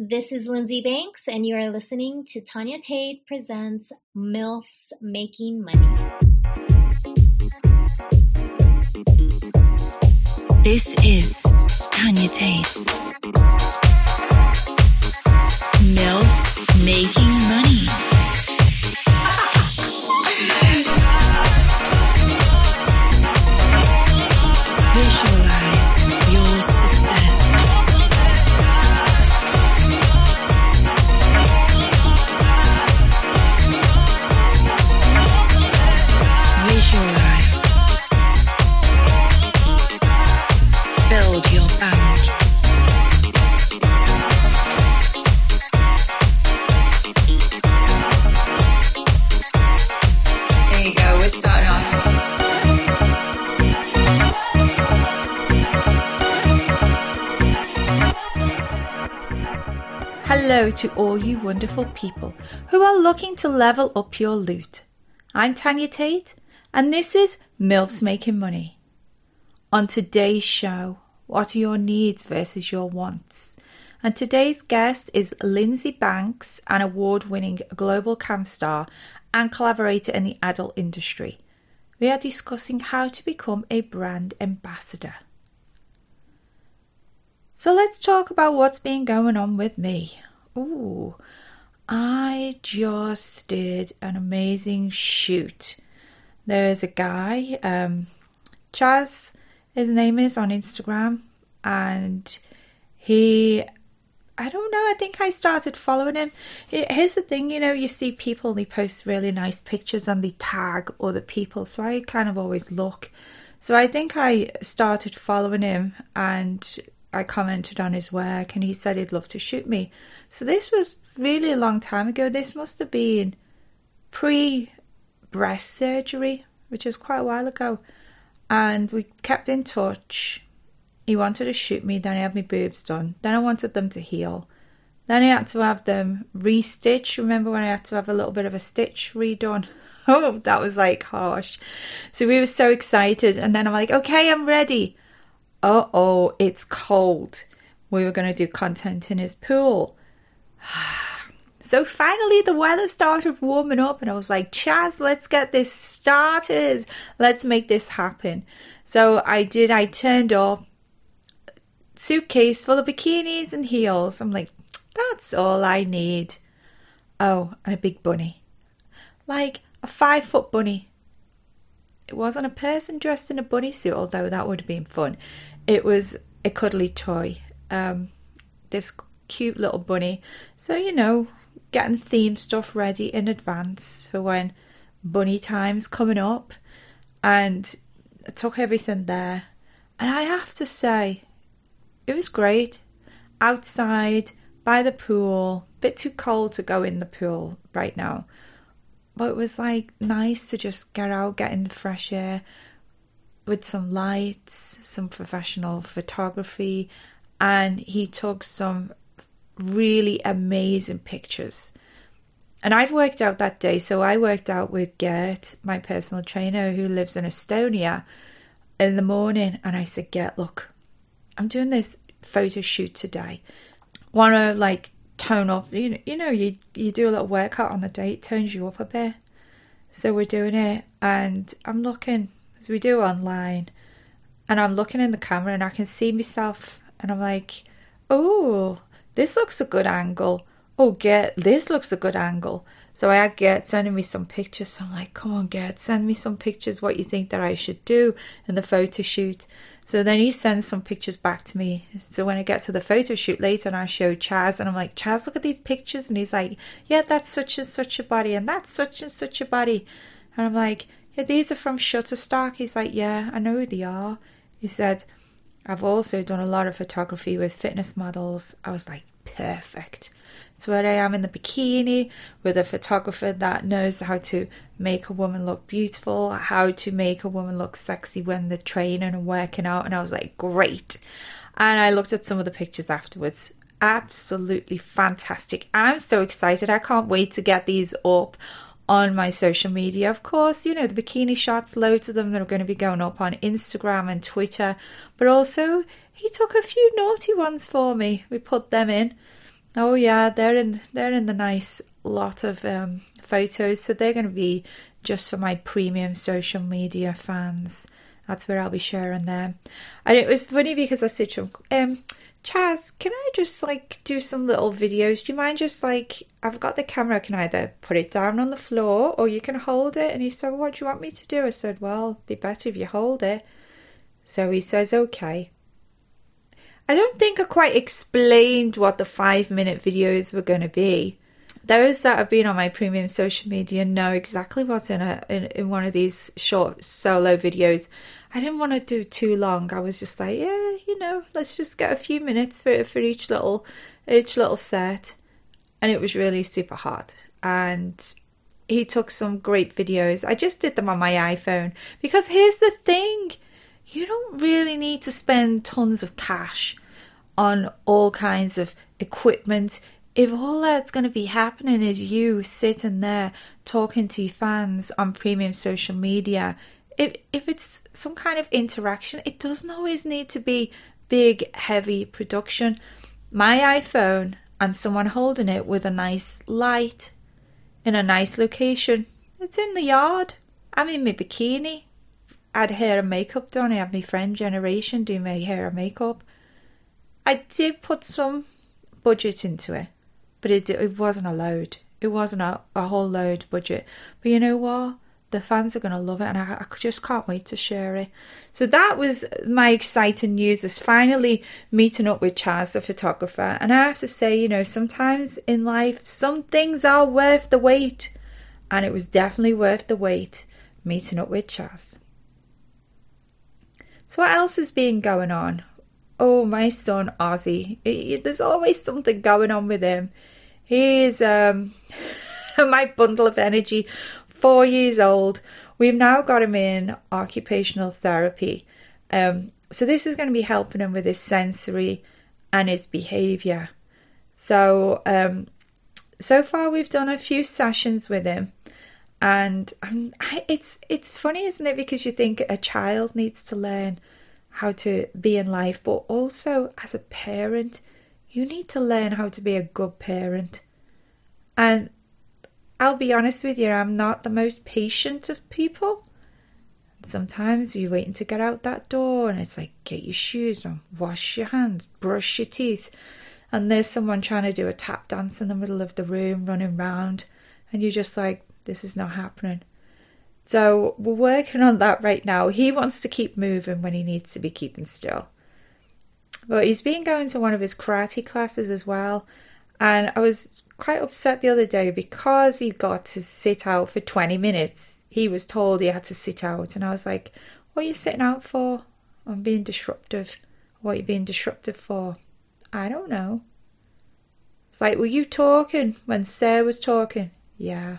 This is Lindsay Banks, and you are listening to Tanya Tate Presents MILFs Making Money. This is Tanya Tate. MILFs Making To all you wonderful people who are looking to level up your loot. I'm Tanya Tate, and this is MILFs Making Money. On today's show, what are your needs versus your wants? And today's guest is Lindsay Banks, an award winning global cam star and collaborator in the adult industry. We are discussing how to become a brand ambassador. So let's talk about what's been going on with me. Ooh, I just did an amazing shoot. There's a guy, um, Chaz, his name is on Instagram, and he I don't know. I think I started following him. Here's the thing, you know, you see people they post really nice pictures and they tag other people, so I kind of always look. So I think I started following him and I commented on his work and he said he'd love to shoot me. So this was really a long time ago. This must have been pre breast surgery, which was quite a while ago. And we kept in touch. He wanted to shoot me, then I had my boobs done. Then I wanted them to heal. Then I had to have them restitched. Remember when I had to have a little bit of a stitch redone? Oh, that was like harsh. So we were so excited. And then I'm like, okay, I'm ready oh, oh, it's cold. We were going to do content in his pool. So finally, the weather started warming up, and I was like, Chaz, let's get this started. Let's make this happen. So I did, I turned up, suitcase full of bikinis and heels. I'm like, that's all I need. Oh, and a big bunny. Like a five foot bunny. It wasn't a person dressed in a bunny suit, although that would have been fun it was a cuddly toy. Um, this cute little bunny. So, you know, getting theme stuff ready in advance for when bunny time's coming up. And I took everything there. And I have to say, it was great. Outside, by the pool, bit too cold to go in the pool right now. But it was like nice to just get out, get in the fresh air, with some lights, some professional photography, and he took some really amazing pictures. And I'd worked out that day, so I worked out with Gert, my personal trainer who lives in Estonia, in the morning. And I said, Gert, look, I'm doing this photo shoot today. Want to like tone up? You know, you know, you you do a little workout on the day, it turns you up a bit. So we're doing it, and I'm looking as we do online. And I'm looking in the camera and I can see myself and I'm like, oh, this looks a good angle. Oh, Gert this looks a good angle. So I had Gert sending me some pictures. So I'm like, come on, Gert, send me some pictures what you think that I should do in the photo shoot. So then he sends some pictures back to me. So when I get to the photo shoot later and I show Chaz and I'm like, Chaz, look at these pictures. And he's like, yeah, that's such and such a body and that's such and such a body. And I'm like, yeah, these are from Shutterstock. He's like, yeah, I know who they are. He said, I've also done a lot of photography with fitness models. I was like, perfect. So here I am in the bikini with a photographer that knows how to make a woman look beautiful, how to make a woman look sexy when they're training and working out. And I was like, great. And I looked at some of the pictures afterwards. Absolutely fantastic. I'm so excited. I can't wait to get these up on my social media. Of course, you know, the bikini shots, loads of them that are going to be going up on Instagram and Twitter, but also he took a few naughty ones for me. We put them in. Oh yeah, they're in they're in the nice lot of um, photos, so they're going to be just for my premium social media fans. That's where I'll be sharing them. And it was funny because I said to um, Chaz, can I just like do some little videos? Do you mind just like I've got the camera, I can either put it down on the floor or you can hold it. And he said, What do you want me to do? I said, Well, it'd be better if you hold it. So he says, Okay. I don't think I quite explained what the five minute videos were going to be. Those that have been on my premium social media know exactly what's in a in, in one of these short solo videos. I didn't want to do too long. I was just like, yeah, you know, let's just get a few minutes for for each little each little set. And it was really super hot. And he took some great videos. I just did them on my iPhone because here's the thing you don't really need to spend tons of cash on all kinds of equipment. If all that's going to be happening is you sitting there talking to your fans on premium social media, if, if it's some kind of interaction, it doesn't always need to be big, heavy production. My iPhone and someone holding it with a nice light in a nice location. It's in the yard. I'm in my bikini I had hair and makeup done. I had my friend Generation do my hair and makeup. I did put some budget into it, but it it wasn't a load. It wasn't a, a whole load budget. But you know what? The fans are going to love it, and I, I just can't wait to share it. So that was my exciting news. Is finally meeting up with Chaz, the photographer, and I have to say, you know, sometimes in life, some things are worth the wait, and it was definitely worth the wait meeting up with Chaz. So, what else has been going on? Oh, my son Ozzy. He, there's always something going on with him. He's um, my bundle of energy. Four years old. We've now got him in occupational therapy. Um, so, this is going to be helping him with his sensory and his behavior. So, um, so far, we've done a few sessions with him and um, it's it's funny, isn't it? Because you think a child needs to learn how to be in life, but also as a parent, you need to learn how to be a good parent. And I'll be honest with you, I'm not the most patient of people. Sometimes you're waiting to get out that door, and it's like, get your shoes on, wash your hands, brush your teeth. And there's someone trying to do a tap dance in the middle of the room, running round, and you're just like, this is not happening. So we're working on that right now. He wants to keep moving when he needs to be keeping still. But he's been going to one of his karate classes as well. And I was quite upset the other day because he got to sit out for 20 minutes. He was told he had to sit out. And I was like, What are you sitting out for? I'm being disruptive. What are you being disruptive for? I don't know. It's like, Were you talking when Sarah was talking? Yeah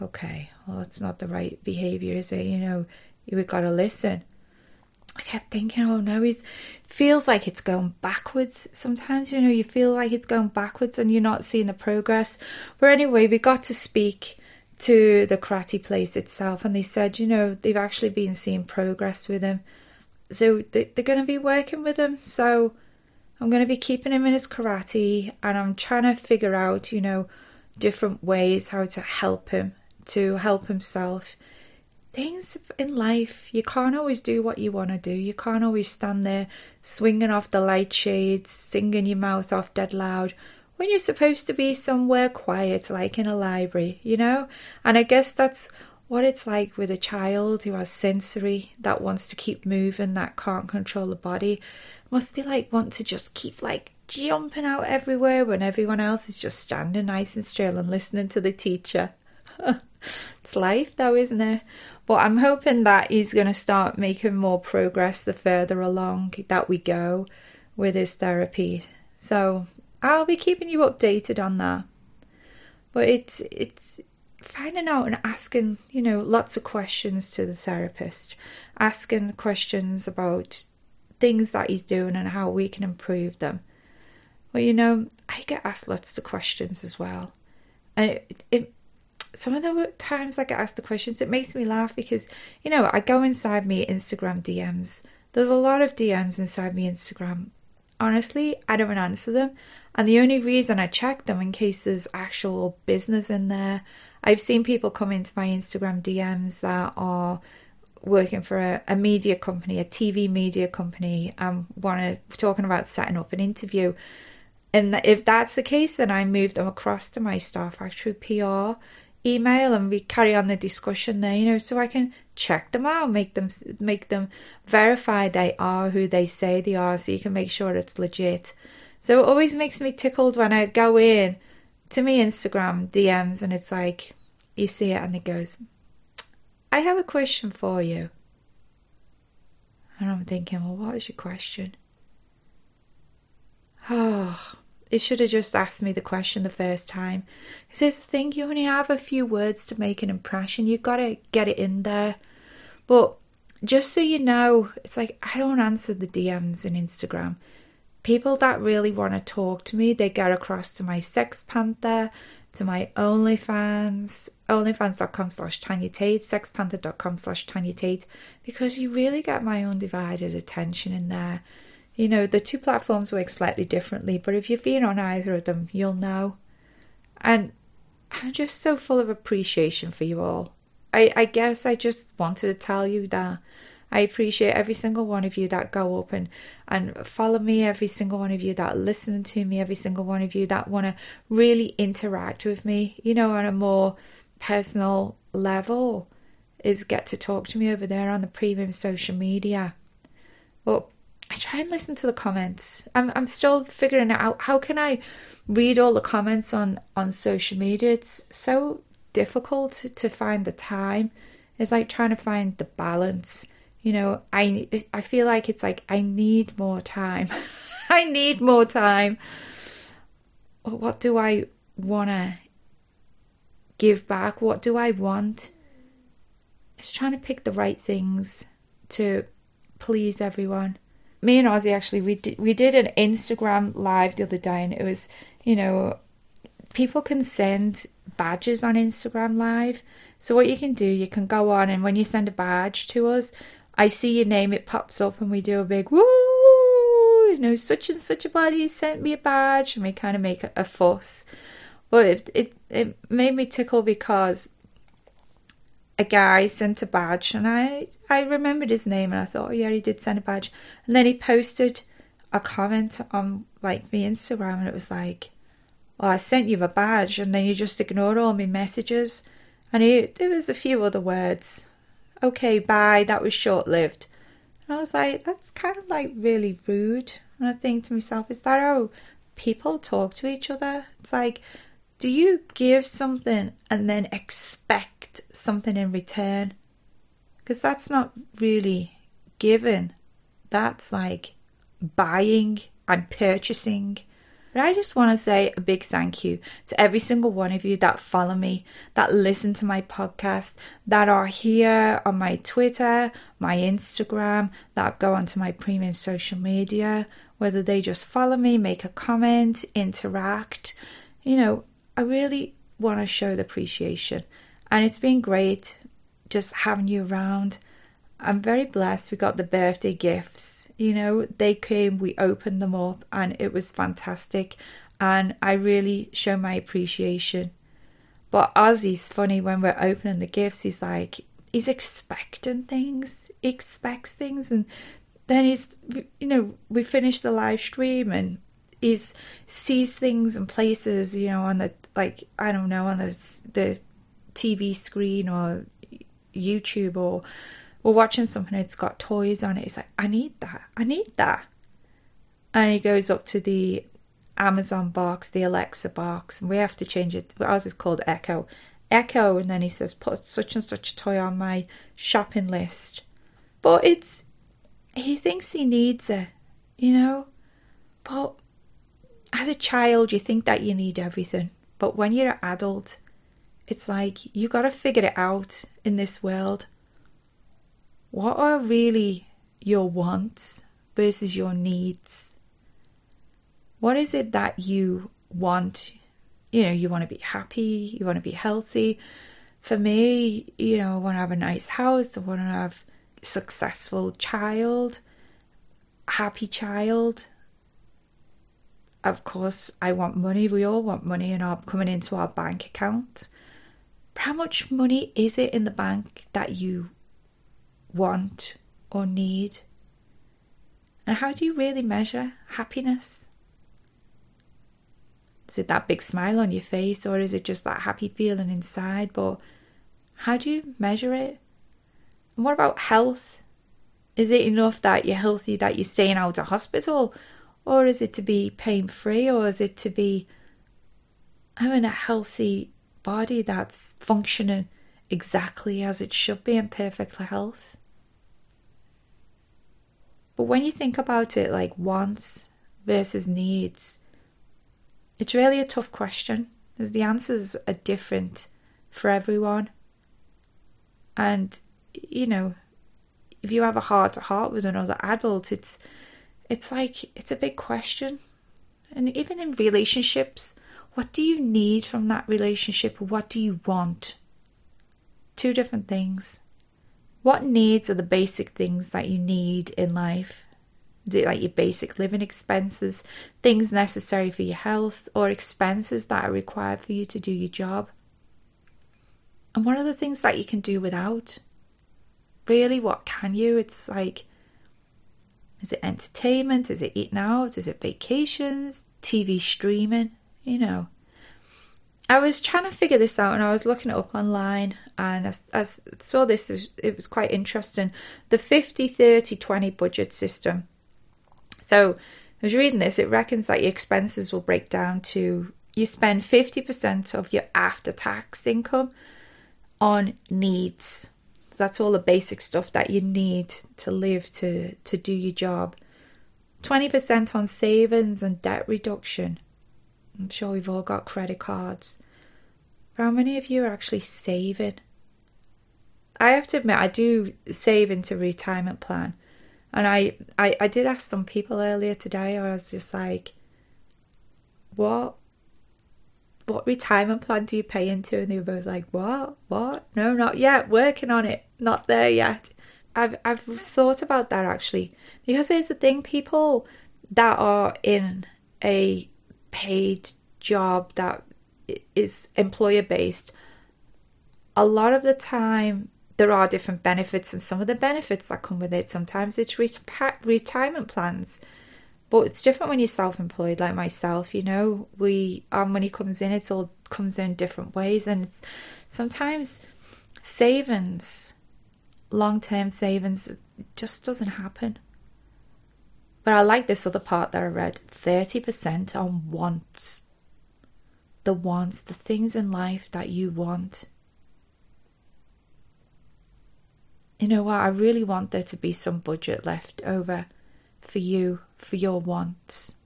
okay, well, it's not the right behavior, is it? You know, we've got to listen. I kept thinking, oh no, it feels like it's going backwards. Sometimes, you know, you feel like it's going backwards and you're not seeing the progress. But anyway, we got to speak to the karate place itself, and they said, you know, they've actually been seeing progress with him. So they're going to be working with him. So I'm going to be keeping him in his karate, and I'm trying to figure out, you know, different ways how to help him to help himself. Things in life, you can't always do what you want to do. You can't always stand there swinging off the light shades, singing your mouth off dead loud when you're supposed to be somewhere quiet, like in a library, you know? And I guess that's what it's like with a child who has sensory that wants to keep moving, that can't control the body. Must be like want to just keep like jumping out everywhere when everyone else is just standing nice and still and listening to the teacher. it's life though, isn't it? But I'm hoping that he's going to start making more progress the further along that we go with his therapy. So I'll be keeping you updated on that. But it's it's finding out and asking, you know, lots of questions to the therapist, asking questions about things that he's doing and how we can improve them. Well, you know, I get asked lots of questions as well. And it, it some of the times I get asked the questions, it makes me laugh because, you know, I go inside me Instagram DMs. There's a lot of DMs inside me Instagram, honestly, I don't answer them. And the only reason I check them in case there's actual business in there. I've seen people come into my Instagram DMs that are working for a, a media company, a TV media company, and want to talking about setting up an interview. And if that's the case, then I move them across to my Star Factory PR email, and we carry on the discussion there. You know, so I can check them out, make them make them verify they are who they say they are, so you can make sure it's legit. So it always makes me tickled when I go in to my Instagram DMs and it's like you see it and it goes, I have a question for you. And I'm thinking, well, what is your question? Oh, it should have just asked me the question the first time. Because here's the thing, you only have a few words to make an impression. You've got to get it in there. But just so you know, it's like I don't answer the DMs in Instagram. People that really want to talk to me, they get across to my Sex Panther, to my OnlyFans, onlyfans.com slash Tanya Tate, sexpanther.com slash Tanya Tate, because you really get my undivided attention in there. You know, the two platforms work slightly differently, but if you've been on either of them, you'll know. And I'm just so full of appreciation for you all. I, I guess I just wanted to tell you that I appreciate every single one of you that go up and, and follow me, every single one of you that listen to me, every single one of you that want to really interact with me, you know, on a more personal level, is get to talk to me over there on the premium social media. But I try and listen to the comments. I'm I'm still figuring out. How can I read all the comments on on social media. It's so difficult to, to find the time. It's like trying to find the balance. You know i i feel like it's like i need more time. I need more time. What do i want to give back? What do i want? It's trying to pick the right things to please everyone me and ozzy actually we did, we did an instagram live the other day and it was you know people can send badges on instagram live so what you can do you can go on and when you send a badge to us I see your name, it pops up, and we do a big woo, you know, such and such a body sent me a badge, and we kind of make a, fuss. But it, it it made me tickle because a guy sent a badge, and I I remembered his name, and I thought, oh, yeah, he did send a badge, and then he posted a comment on like my Instagram, and it was like, well, I sent you a badge, and then you just ignore all my messages, and he, there was a few other words okay, bye, that was short lived. And I was like, that's kind of like really rude. And I think to myself, is that how people talk to each other? It's like, do you give something and then expect something in return? Because that's not really giving. That's like buying and purchasing. But I just want to say a big thank you to every single one of you that follow me, that listen to my podcast, that are here on my Twitter, my Instagram, that go onto my premium social media, whether they just follow me, make a comment, interact. You know, I really want to show the appreciation. And it's been great just having you around. I'm very blessed. We got the birthday gifts. You know, they came, we opened them up, and it was fantastic. And I really show my appreciation. But Ozzy's funny when we're opening the gifts. He's like, he's expecting things, he expects things, and then he's, you know, we finish the live stream and he's sees things and places, you know, on the like I don't know on the the TV screen or YouTube or we're watching something it's got toys on it. He's like, I need that. I need that. And he goes up to the Amazon box, the Alexa box, and we have to change it. Ours is called Echo. Echo, and then he says, put such and such a toy on my shopping list. But it's, he thinks he needs it, you know? But as a child, you think that you need everything. But when you're an adult, it's like you got to figure it out in this world what are really your wants versus your needs? What is it that you want? You know, you want to be happy, you want to be healthy. For me, you know, I want to have a nice house, I want to have a successful child, happy child. Of course, I want money. We all want money and our coming into our bank account. How much money is it in the bank that you want or need? And how do you really measure happiness? Is it that big smile on your face or is it just that happy feeling inside? But how do you measure it? And what about health? Is it enough that you're healthy, that you're staying out of hospital? Or is it to be pain free? Or is it to be having a healthy body that's functioning exactly as it should be in perfect health? But when you think about it like wants versus needs, it's really a tough question as the answers are different for everyone. And, you know, if you have a heart to heart with another adult, it's it's like it's a big question. And even in relationships, what do you need from that relationship? What do you want? Two different things. What needs are the basic things that you need in life? Like your basic living expenses, things necessary for your health, or expenses that are required for you to do your job? And what are the things that you can do without? Really, what can you? It's like, is it entertainment? Is it eating out? Is it vacations? TV streaming? You know. I was trying to figure this out and I was looking it up online and I, I saw this, it was quite interesting. The 50 30 20 budget system. So I was reading this, it reckons that your expenses will break down to you spend 50% of your after tax income on needs. That's all the basic stuff that you need to live to, to do your job. 20% on savings and debt reduction. I'm sure we've all got credit cards. How many of you are actually saving? I have to admit, I do save into retirement plan. And I, I, I did ask some people earlier today, I was just like, what? What retirement plan do you pay into? And they were both like, what? What? No, not yet. Working on it. Not there yet. I've, I've thought about that actually. Because here's the thing people that are in a paid job that is employer based, a lot of the time there are different benefits, and some of the benefits that come with it. Sometimes it's re- retirement plans, but it's different when you're self-employed, like myself. You know, we our money comes in; it all comes in different ways, and it's sometimes savings, long-term savings, just doesn't happen. But I like this other part that I read: thirty percent on wants the wants, the things in life that you want. You know what? I really want there to be some budget left over for you, for your wants.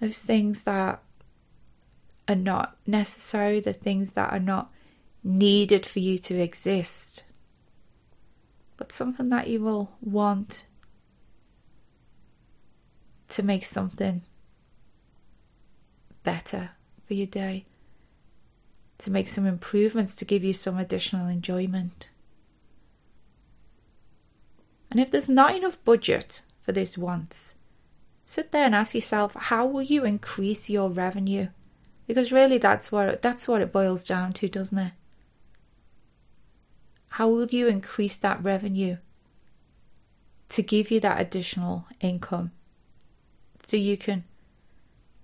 Those things that are not necessary, the things that are not needed for you to exist, but something that you will want to make something better for your day, to make some improvements to give you some additional enjoyment. And if there's not enough budget for this once, sit there and ask yourself how will you increase your revenue? Because really that's what that's what it boils down to, doesn't it? How will you increase that revenue to give you that additional income so you can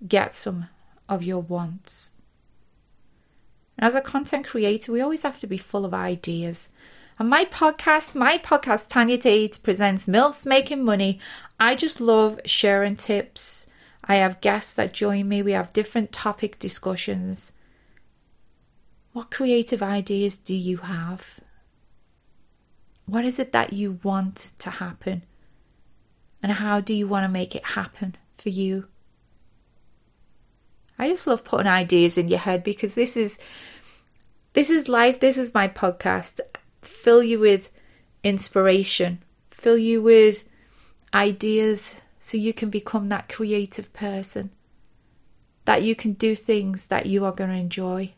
get some of your wants. And as a content creator, we always have to be full of ideas. And my podcast, my podcast, Tanya Tate, presents MILFs Making Money. I just love sharing tips. I have guests that join me. We have different topic discussions. What creative ideas do you have? What is it that you want to happen? And how do you want to make it happen for you? I just love putting ideas in your head because this is this is life. This is my podcast. Fill you with inspiration. Fill you with ideas so you can become that creative person. That you can do things that you are going to enjoy.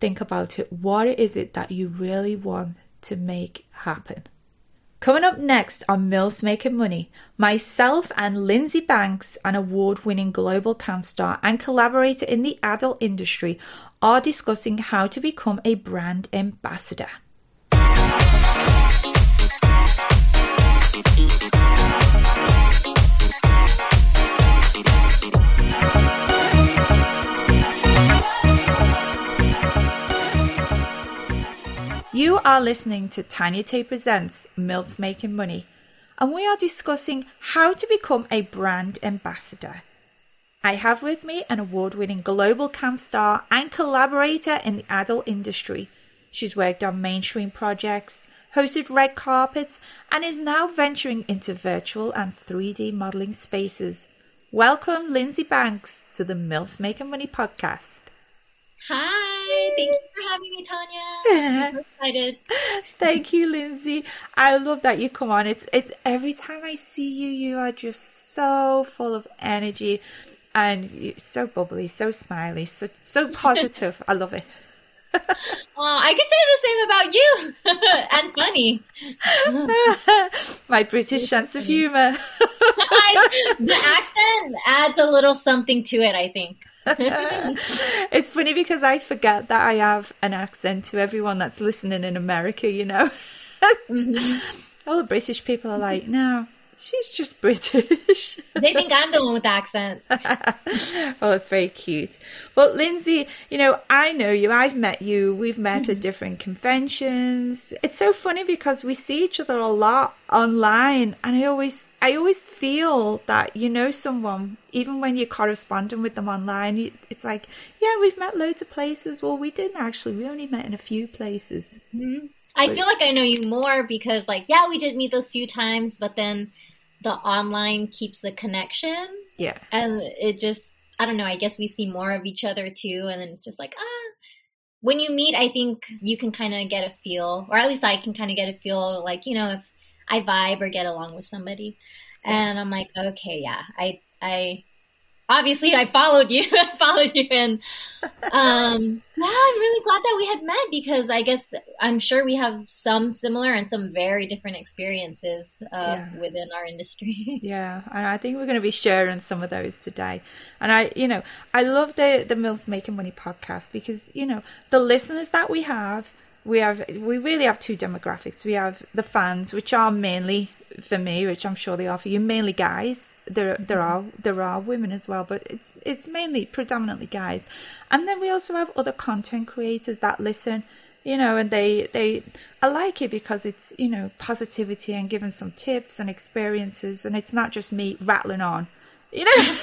Think about it. What is it that you really want to make happen? Coming up next on MILFs Making Money, myself and Lindsay Banks, an award winning global cam star and collaborator in the adult industry, are discussing how to become a brand ambassador. You are listening to Tanya Tate Presents MILFs Making Money, and we are discussing how to become a brand ambassador. I have with me an award winning global cam star and collaborator in the adult industry. She's worked on mainstream projects, hosted red carpets, and is now venturing into virtual and 3D modeling spaces. Welcome, Lindsay Banks, to the MILFs Making Money podcast. Hi, thank you having me, Tanya. Super excited. Thank you, Lindsay. I love that you come on. It's it every time I see you, you are just so full of energy and so bubbly, so smiley, so so positive. I love it. Oh, I could say the same about you. and funny. My British sense of humor. I, the accent adds a little something to it, I think. it's funny because I forget that I have an accent to everyone that's listening in America, you know. Mhm. All the British people are like, no, she's just British. They think I'm the one with the accent. well, it's very cute. Well, Lindsay, you know, I know you. I've met you. We've met at mm-hmm. different conventions. It's so funny because we see each other a lot online, and I always, I always feel that you know someone, even when you're corresponding with them online. It's like, yeah, we've met loads of places. Well, we didn't actually. We only met in a few places. Mm-hmm. I feel like I know you more because, like, yeah, we did meet those few times, but then the online keeps the connection, Yeah, and it just, I don't know. I guess we see more of each other too, and then it's just like, ah. When you meet, I think you can kind of get a feel, or at least I can kind of get a feel, like you know, if I vibe or get along with somebody, and I'm like, okay, yeah, I, I, obviously I followed you, I followed you, and um, yeah, I'm really glad that we had met because I guess I'm sure we have some similar and some very different experiences uh, Yeah. within our industry. Yeah, and I think we're going to be sharing some of those today. And I, you know, I love the the MILFs Making Money podcast because you know the listeners that we have, we have we really have two demographics. We have the fans, which are mainly for me, which I'm sure they are for you, mainly guys. There there mm-hmm. are there are women as well, but it's it's mainly predominantly guys. And then we also have other content creators that listen you know and they they i like it because it's you know positivity and giving some tips and experiences and it's not just me rattling on you know?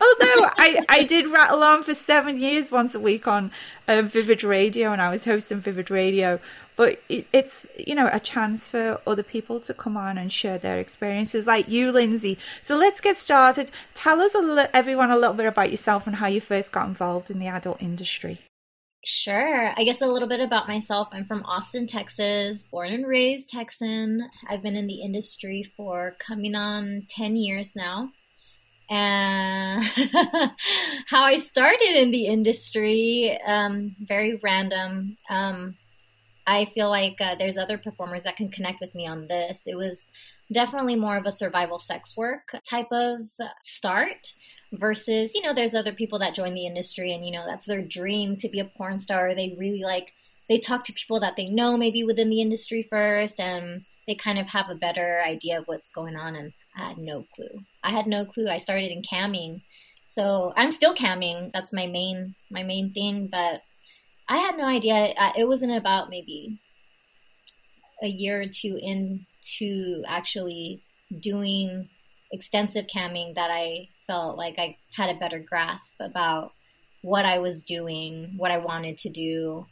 Although i i did rattle on for seven years once a week on uh, vivid radio and i was hosting vivid radio. But it, it's you know a chance for other people to come on and share their experiences like you lindsay. So let's get started. Tell us a li- everyone a little bit about yourself and how you first got involved in the adult industry Sure. I guess a little bit about myself. I'm from Austin, Texas, born and raised Texan. I've been in the industry for coming on 10 years now. And how I started in the industry, um, very random. Um, I feel like uh, there's other performers that can connect with me on this. It was definitely more of a survival sex work type of start versus you know there's other people that join the industry and you know that's their dream to be a porn star. They really like they talk to people that they know maybe within the industry first and they kind of have a better idea of what's going on and i had no clue. I had no clue. I started in camming. So i'm still camming. That's my main my main thing but i had no idea. It wasn't about maybe a year or two into actually doing extensive camming that I felt like I had a better grasp about what I was doing, what I wanted to do,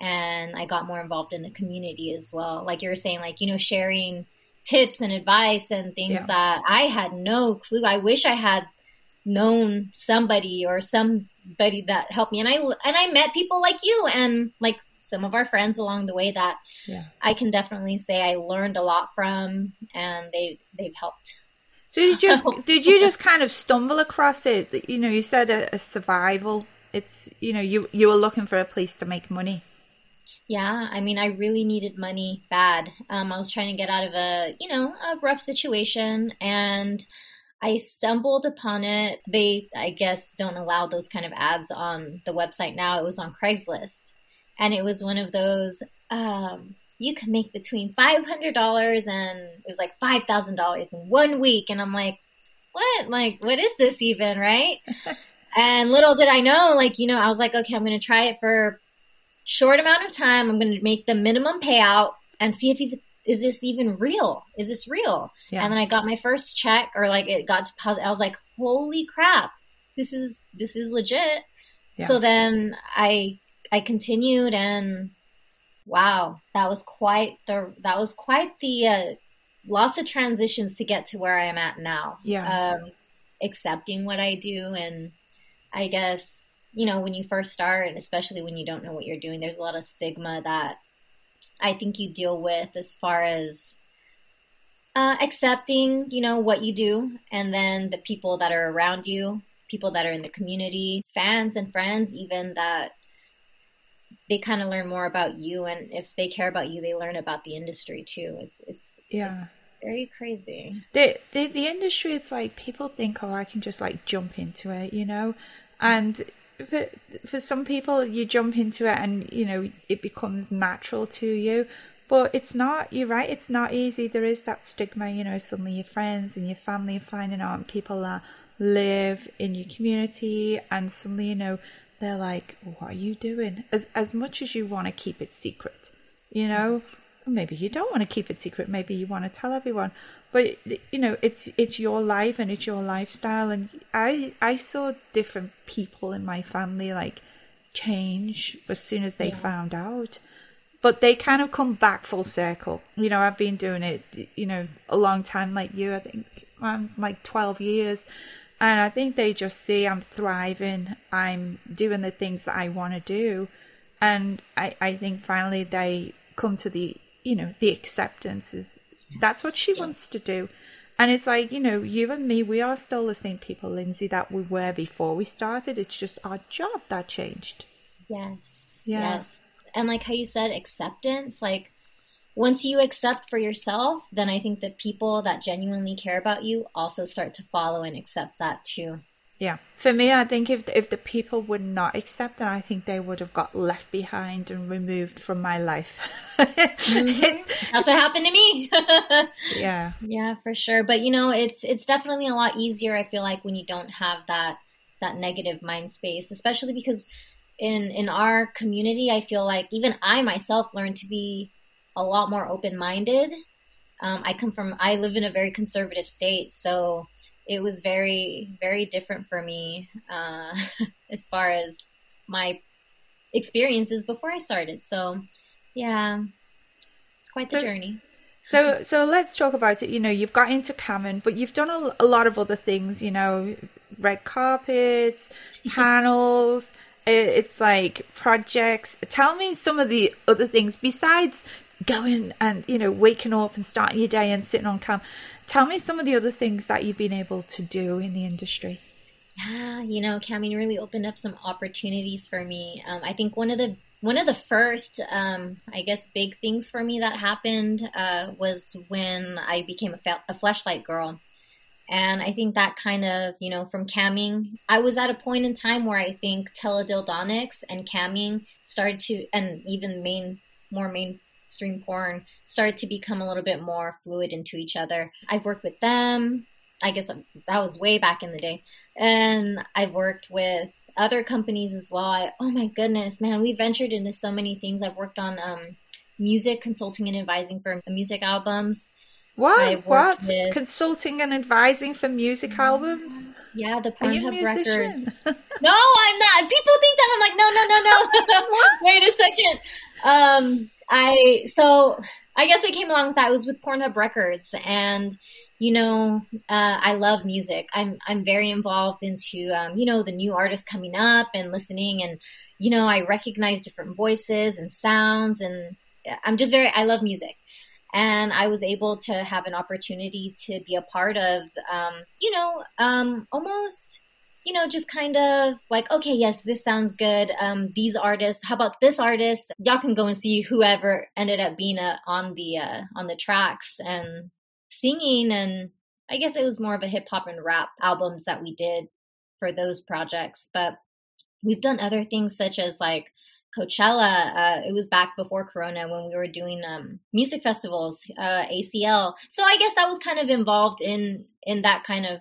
and I got more involved in the community as well. Like you were saying, like, you know, sharing tips and advice and things Yeah. that I had no clue. I wish I had known somebody or somebody that helped me and I and I met people like you and like some of our friends along the way that Yeah. I can definitely say I learned a lot from and they they've helped. So you just did you just kind of stumble across it? You know, you said a, a survival. It's you know you you were looking for a place to make money. Yeah, I mean, I really needed money bad. Um, I was trying to get out of a, you know, a rough situation and I stumbled upon it. They, I guess, don't allow those kind of ads on the website now. It was on Craigslist. And it was one of those, um, you can make between $500 and it was like $5,000 in one week. And I'm like, what? Like, what is this even? Right. and little did I know, like, you know, I was like, okay, I'm going to try it for short amount of time. I'm going to make the minimum payout and see if even, is this even real? Is this real? Yeah. And then I got my first check or like it got deposited. I was like, holy crap, this is, this is legit. Yeah. So then I, I continued and wow, that was quite the, that was quite the, uh, lots of transitions to get to where I am at now. Yeah. Um, accepting what I do and I guess you know, when you first start, and especially when you don't know what you're doing, there's a lot of stigma that I think you deal with as far as uh, accepting, you know, what you do, and then the people that are around you, people that are in the community, fans and friends, even that they kind of learn more about you, and if they care about you, they learn about the industry too. It's it's yeah. It's, very crazy. The, the the industry, it's like people think, oh, I can just like jump into it, you know, and for for some people you jump into it and you know it becomes natural to you but it's not you're right it's not easy there is that stigma you know suddenly your friends and your family are finding out and people that live in your community and suddenly you know they're like what are you doing? As as much as you want to keep it secret you know? Maybe you don't want to keep it secret maybe you want to tell everyone but you know it's it's your life and it's your lifestyle and i i saw different people in my family like change as soon as they yeah. found out but they kind of come back full circle. You know i've been doing it you know a long time like you i think i'm like 12 years and i think they just see i'm thriving i'm doing the things that i want to do and i i think finally they come to the you know the acceptance is that's what she wants to do. And it's like, you know, you and me, we are still the same people, Lindsay, that we were before we started. It's just our job that changed. Yes. Yeah. Yes. And like how you said, acceptance, like once you accept for yourself, then I think the people that genuinely care about you also start to follow and accept that too. Yeah. For me, I think if if the people would not accept it, I think they would have got left behind and removed from my life. mm-hmm. That's what happened to me. yeah. Yeah, for sure. But you know, it's it's definitely a lot easier. I feel like when you don't have that that negative mind space, especially because in in our community, I feel like even I myself learned to be a lot more open minded. Um, I come from I live in a very conservative state, so it was very very different for me uh, as far as my experiences before I started. So yeah, it's quite the so, journey. So so let's talk about it. You know, you've got into camming, but you've done a, a lot of other things. You know, red carpets, panels. it's like projects. Tell me some of the other things besides going and you know waking up and starting your day and sitting on cam. Tell me some of the other things that you've been able to do in the industry. Yeah you know camming really opened up some opportunities for me. Um, i think one of the one of the first um, i guess big things for me that happened uh, was when i became a, a Fleshlight girl. And I think that kind of, you know, from camming, I was at a point in time where I think teledildonics and camming started to, and even main, more main stream porn started to become a little bit more fluid into each other. I've worked with them. I guess that was way back in the day. And I've worked with other companies as well. I, oh my goodness, man, we ventured into so many things. I've worked on um, music consulting and advising for music albums. What? What? With, Consulting and advising for music albums? Yeah, the Pornhub records. no, I'm not. People think that I'm like, no, no, no, no. Wait a second. Um, I so I guess we came along with that. It was with Pornhub Records, and you know, uh, I love music. I'm I'm very involved into um, you know the new artists coming up and listening, and you know I recognize different voices and sounds, and I'm just very I love music, and I was able to have an opportunity to be a part of um, you know um, almost you know, just kind of like, okay, yes, this sounds good. Um, these artists, how about this artist? Y'all can go and see whoever ended up being uh, on the uh, on the tracks and singing. And I guess it was more of a hip hop and rap albums that we did for those projects. But we've done other things such as like Coachella. Uh, it was back before Corona when we were doing um, music festivals, uh, ACL. So I guess that was kind of involved in in that kind of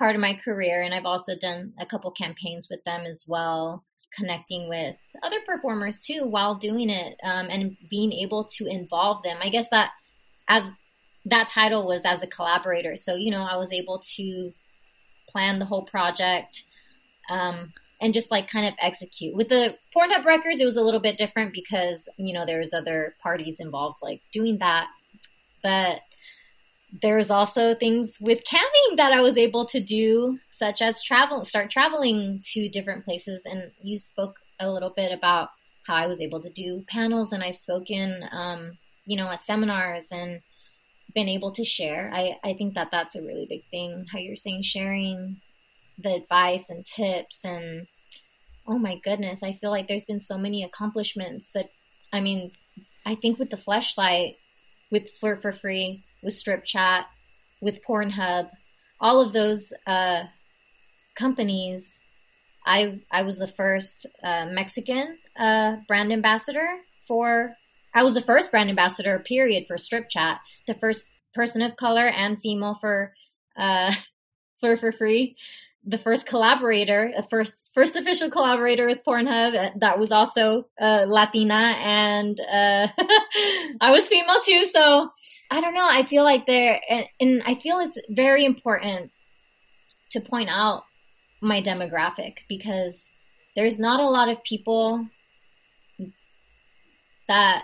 part of my career. And I've also done a couple campaigns with them as well, connecting with other performers too while doing it um, and being able to involve them. I guess that as that title was as a collaborator. So, you know, I was able to plan the whole project um, and just like kind of execute. With the Pornhub records, it was a little bit different because, you know, there's other parties involved like doing that. But there's also things with camming that I was able to do, such as travel, start traveling to different places. And you spoke a little bit about how I was able to do panels, and I've spoken, um, you know, at seminars and been able to share. I, I think that that's a really big thing. How you're saying sharing the advice and tips, and oh my goodness, I feel like there's been so many accomplishments that, I mean, I think with the fleshlight, with Flirt for Free, with Strip Chat, with Pornhub, all of those uh, companies. I I was the first uh, Mexican uh, brand ambassador for. I was the first brand ambassador, period, for Strip Chat. The first person of color and female for uh, Flirt for Free the first collaborator, the first first official collaborator with Pornhub uh, that was also uh, Latina, and uh, I was female too. So I don't know. I feel like there, and, and I feel it's very important to point out my demographic because there's not a lot of people that,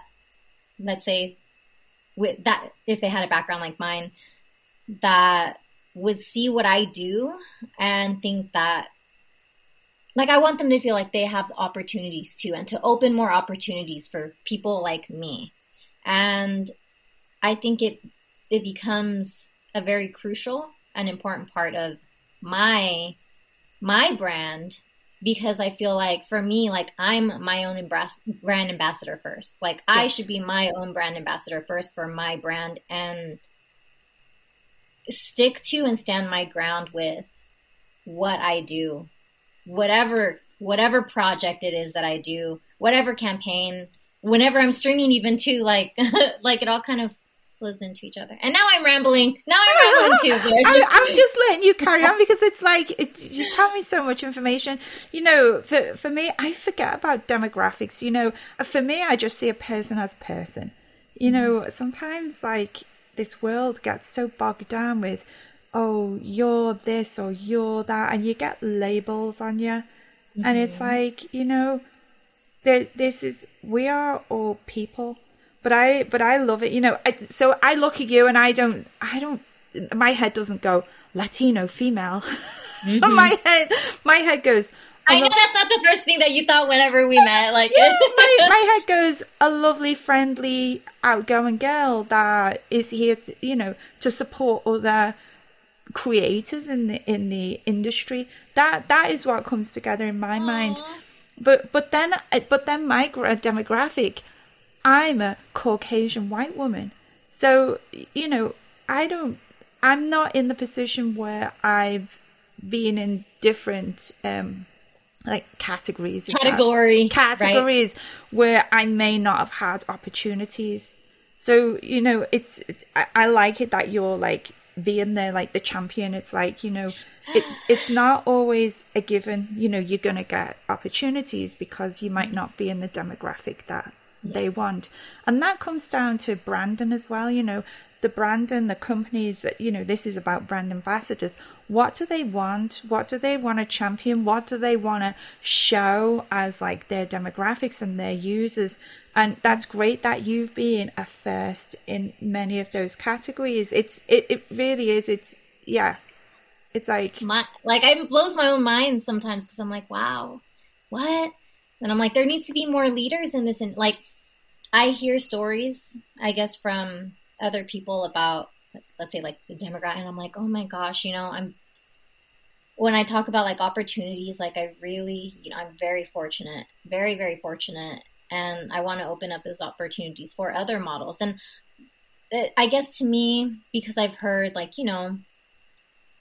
let's say, with that if they had a background like mine, that would see what I do and think that like I want them to feel like they have opportunities too and to open more opportunities for people like me. And I think it it becomes a very crucial and important part of my my brand because I feel like for me, like I'm my own brand ambassador first. Like I should be my own brand ambassador first for my brand and stick to and stand my ground with what I do, whatever whatever project it is that I do, whatever campaign, whenever I'm streaming, even too, like like it all kind of flows into each other. And now I'm rambling. Now I'm rambling too. I'm, I'm, just letting you carry on because it's like it, you tell me so much information. You know, for for me, I forget about demographics. You know, for me, I just see a person as a person. You know, sometimes like this world gets so bogged down with, oh, you're this or you're that, and you get labels on you. Mm-hmm. And it's mm-hmm. like, you know, that this is, we are all people. But I, but I love it, you know. I, so I look at you and I don't, I don't, my head doesn't go Latino female. Mm-hmm. my head, my head goes, I know that's not the first thing that you thought whenever we met. Like, yeah, my, my head goes a lovely, friendly, outgoing girl that is here, to, you know, to support other creators in the in the industry. That that is what comes together in my Aww. mind. But but then but then my demographic, I'm a Caucasian white woman, so you know I don't. I'm not in the position where I've been in different. um like categories category categories right. where i may not have had opportunities. So you know it's, it's I, I, like it that you're like being there like the champion. It's like you know it's it's not always a given you know you're gonna get opportunities because you might not be in the demographic that yeah. they want. And that comes down to branding as well you know the brand and the companies that you know this is about brand ambassadors what do they want? What do they want to champion? What do they want to show as like their demographics and their users? And that's great that you've been a first in many of those categories. It's it, it really is. It's yeah. It's like my like it blows my own mind sometimes because i'm like wow what? And i'm like there needs to be more leaders in this and like i hear stories i guess from other people about let's say like the demographic and I'm like, oh my gosh, you know, I'm when I talk about like opportunities, like I really, you know, I'm very fortunate, very, very fortunate. And I want to open up those opportunities for other models. And it, I guess to me, because I've heard like, you know,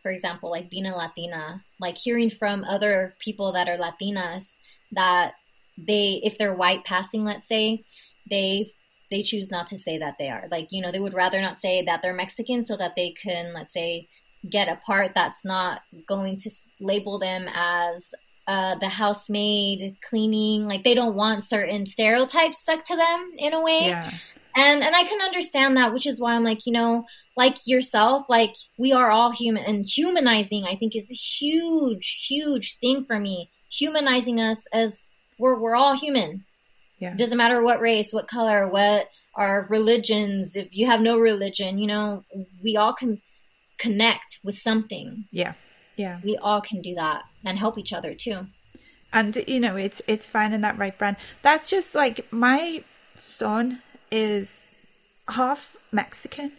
for example, like being a Latina, like hearing from other people that are Latinas that they, if they're white passing, let's say, they they choose not to say that they are. Like, you know, they would rather not say that they're Mexican so that they can, let's say, get a part that's not going to label them as uh, the housemaid cleaning. Like, they don't want certain stereotypes stuck to them in a way. Yeah. And and I can understand that, which is why I'm like, you know, like yourself, like we are all human and humanizing I think is a huge, huge thing for me. Humanizing us as we're we're all human. Yeah. It doesn't matter what race, what color, what our religions, if you have no religion, you know, we all can connect with something. Yeah. Yeah. We all can do that and help each other too. and you know it's it's finding that right brand that's just like my son is half mexican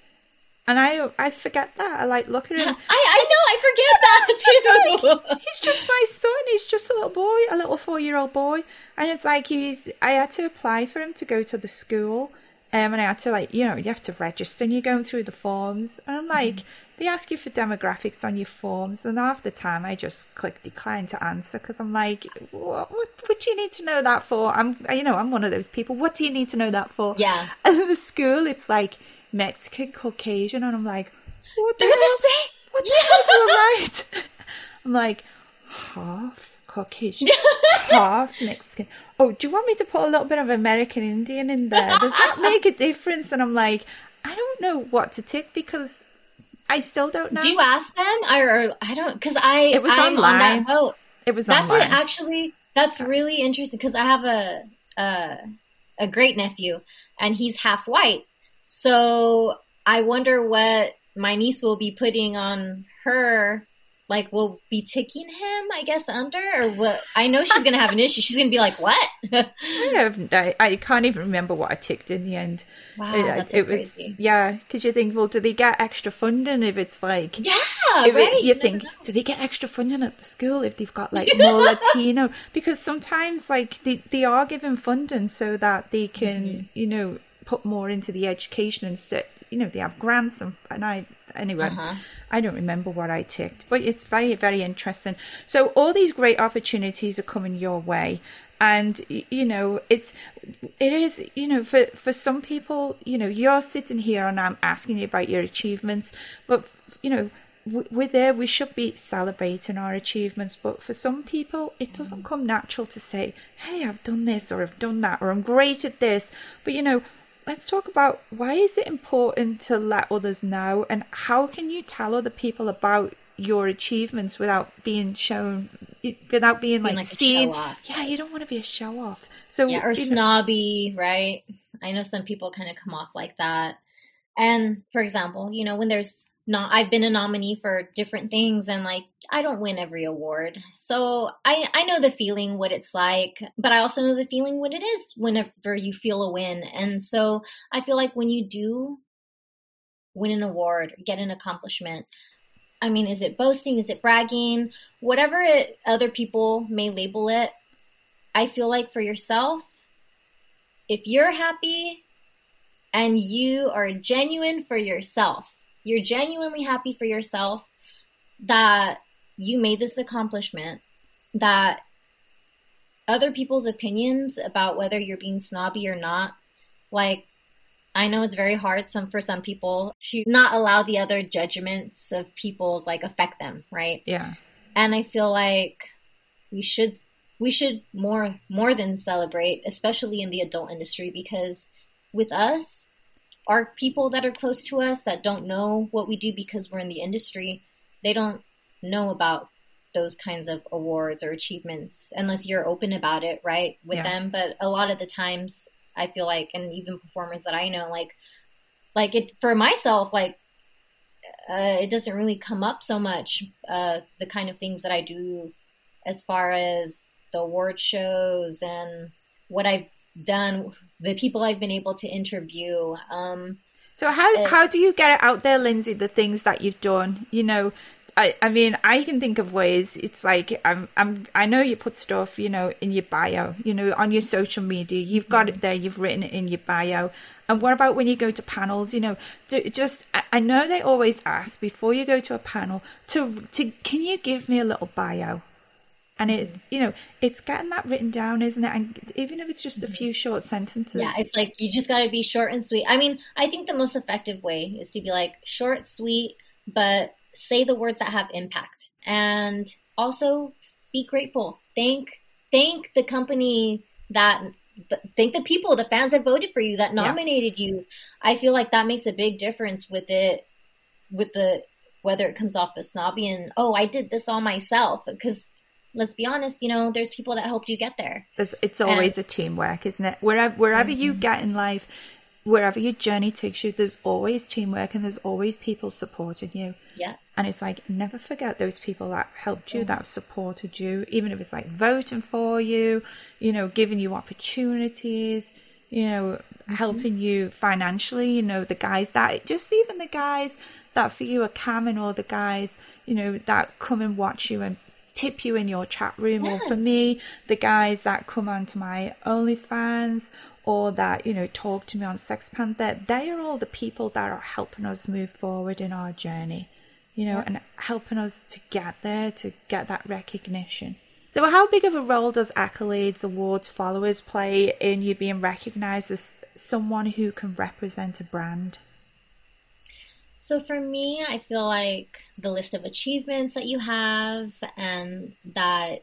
and i i forget that i like look at him I, I know, I forget that too. like, he's just my son he's just a little boy a little four year old boy and it's like he's i had to apply for him to go to the school um, and I had to like, you know, you have to register and you're going through the forms. And I'm like, they ask you for demographics on your forms. And half the time I just click decline to answer because I'm like, what, what, what do you need to know that for? I'm, you know, I'm one of those people. What do you need to know that for? Yeah. And the school, it's like Mexican, Caucasian. And I'm like, what the They're hell? the same. What the hell do I write? I'm like, half Caucasian, half Mexican. Oh, do you want me to put a little bit of American Indian in there? Does that make a difference? And I'm like, I don't know what to tick because I still don't know. Do you ask them? Or, or I don't, because I It was I'm on online. that boat. it was That's online. it. Actually, that's really interesting because I have a, a a great nephew, and he's half white. So I wonder what my niece will be putting on her. Like, will be ticking him, I guess, under or what? I know she's gonna have an issue. She's gonna be like, "What?" I, have, I, I can't even remember what I ticked in the end. wow, it, that's so it was crazy. yeah, because you think, well, do they get extra funding if it's like Yeah, If it- right. you think, do they get extra funding at the school if they've got like more Latino? Because sometimes, like, they, they are given funding so that they can, Mm-hmm. you know, put more into the education and sit, you know, they have grants and, and I, anyway, Uh-huh. I don't remember what I ticked, but it's very, very interesting. So all these great opportunities are coming your way. And you know, it's it is you know for for some people, you know, you're sitting here and I'm asking you about your achievements, but you know, we're there. We should be celebrating our achievements, but for some people, it doesn't come natural to say, "Hey, I've done this," or "I've done that," or "I'm great at this." But you know, let's talk about why is it important to let others know and how can you tell other people about your achievements without being shown without being, Being like, like seen yeah you don't want to be a show off so yeah, or you know- snobby, right? I know some people kind of come off like that. And for example, you know, when there's not, I've been a nominee for different things, and like I don't win every award, so I I know the feeling what it's like, but I also know the feeling what it is whenever you feel a win, and so I feel like when you do win an award, get an accomplishment. I mean, is it boasting? Is it bragging? Whatever it, other people may label it, I feel like for yourself, if you're happy and you are genuine for yourself, you're genuinely happy for yourself that you made this accomplishment, that other people's opinions about whether you're being snobby or not, like I know it's very hard some for some people to not allow the other judgments of people like affect them, right? yeah and I feel like we should we should more more than celebrate, especially in the adult industry, because with us, our people that are close to us that don't know what we do because we're in the industry, they don't know about those kinds of awards or achievements unless you're open about it, right, with Yeah. them. But a lot of the times, I feel like, and even performers that I know, like, like it for myself, like uh, it doesn't really come up so much uh, the kind of things that I do as far as the award shows and what I've done, the people I've been able to interview. Um, So how Uh, how do you get it out there, Lindsay? The things that you've done, you know, I, I mean, I can think of ways. It's like I'm, I'm, I know you put stuff, you know, in your bio, you know, on your social media. You've got it there. You've written it in your bio. And what about when you go to panels? You know, do, just I, I know they always ask before you go to a panel to to can you give me a little bio? And it, mm-hmm. you know, it's getting that written down, isn't it? And even if it's just a few mm-hmm. short sentences. Yeah, it's like you just got to be short and sweet. I mean, I think the most effective way is to be like short, sweet, but say the words that have impact. And also be grateful. Thank thank the company that thank the people, the fans that voted for you, that nominated yeah. you. I feel like that makes a big difference with it, with the whether it comes off as snobby and oh, I did this all myself because let's be honest, you know, there's people that helped you get there. There's, it's always and, a teamwork, isn't it? Wherever wherever mm-hmm. you get in life, wherever your journey takes you, there's always teamwork and there's always people supporting you. Yeah. And it's like never forget those people that helped you, mm-hmm. that supported you, even if it's like voting for you, you know, giving you opportunities, you know, mm-hmm. helping you financially, you know, the guys that just even the guys that for you are coming or the guys, you know, that come and watch you and tip you in your chat room, yes. or for me, the guys that come onto my OnlyFans or that you know talk to me on SextPanther, they are all the people that are helping us move forward in our journey, you know, and helping us to get there, to get that recognition. So, how big of a role does accolades, awards, followers play in you being recognized as someone who can represent a brand? So for me, I feel like the list of achievements that you have and that,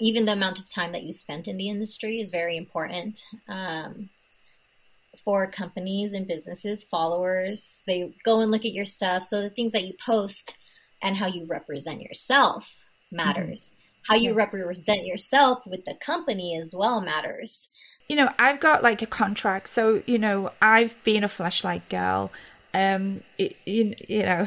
even the amount of time that you spent in the industry is very important. Um, for companies and businesses, followers, they go and look at your stuff. So the things that you post and how you represent yourself matters. Mm-hmm. How you yeah. represent yourself with the company as well matters. You know, I've got like a contract. So, you know, I've been a Fleshlight girl um it, you, you know.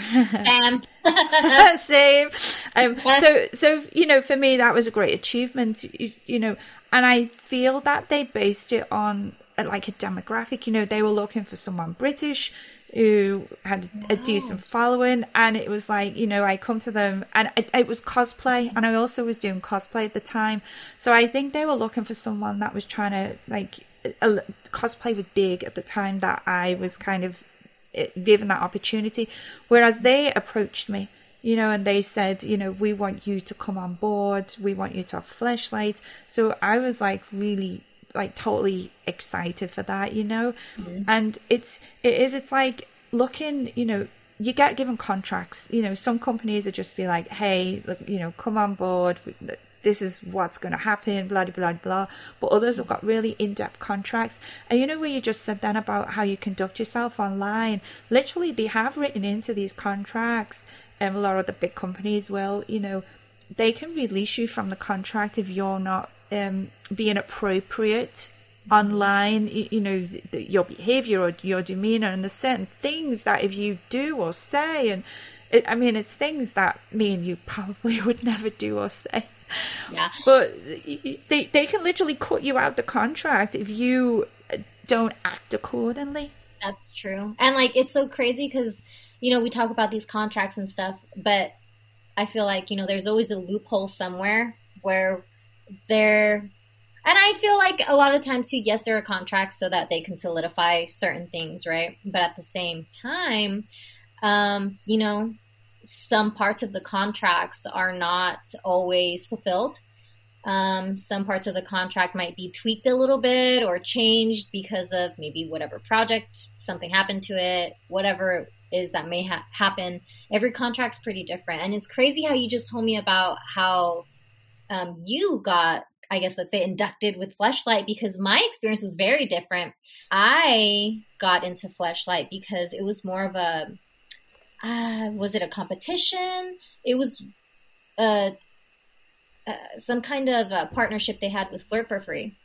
Um. same. Um so so you know for me that was a great achievement. You, you know and i feel that they based it on uh, like a demographic. You know they were looking for someone british who had wow. a decent following and it was like you know i come to them and it, it, was cosplay and i also was doing cosplay at the time. So i think they were looking for someone that was trying to like a, cosplay was big at the time that i was kind of given that opportunity. Whereas they approached me, you know, and they said, you know, we want you to come on board. We want you to have Fleshlight. So I was like really like totally excited for that, you know, mm-hmm. and it's, it is, it's like looking, you know, you get given contracts, you know, some companies are just be like, Hey, look, you know, come on board this is what's going to happen, blah, blah, blah. But others have got really in depth contracts. And you know, where you just said then about how you conduct yourself online, literally, they have written into these contracts, and a lot of the big companies will, you know, they can release you from the contract if you're not um, being appropriate online you know your behavior or your demeanor and the certain things that if you do or say and it, i mean it's things that me and you probably would never do or say yeah. But they they can literally cut you out the contract if you don't act accordingly. That's true. And like it's so crazy cuz you know, we talk about these contracts and stuff, but I feel like, you know, there's always a loophole somewhere where they're and I feel like a lot of times too, yes, there are contracts so that they can solidify certain things, right? But at the same time, um, you know, some parts of the contracts are not always fulfilled. Um, some parts of the contract might be tweaked a little bit or changed because of maybe whatever project, something happened to it, whatever is that may ha- happen. Every contract's pretty different. And it's crazy how you just told me about how um, you got, I guess, let's say, inducted with Fleshlight because my experience was very different. I got into Fleshlight because it was more of a uh, was it a competition? It was uh, uh, some kind of a partnership they had with Flirt for Free.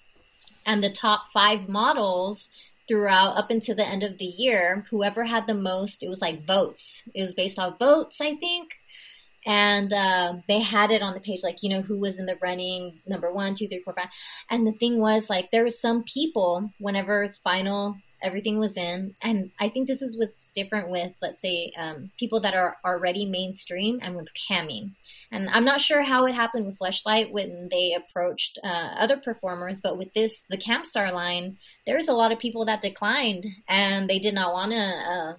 And the top five models throughout up until the end of the year, whoever had the most, it was like votes. It was based off votes, I think. And uh, they had it on the page, like, you know, who was in the running, number one, two, three, four, five. And the thing was, like, there were some people, whenever final everything was in. And I think this is what's different with, let's say, um, people that are already mainstream and with camming. And I'm not sure how it happened with Fleshlight when they approached uh, other performers, but with this, the cam star line, there's a lot of people that declined and they did not want to, uh,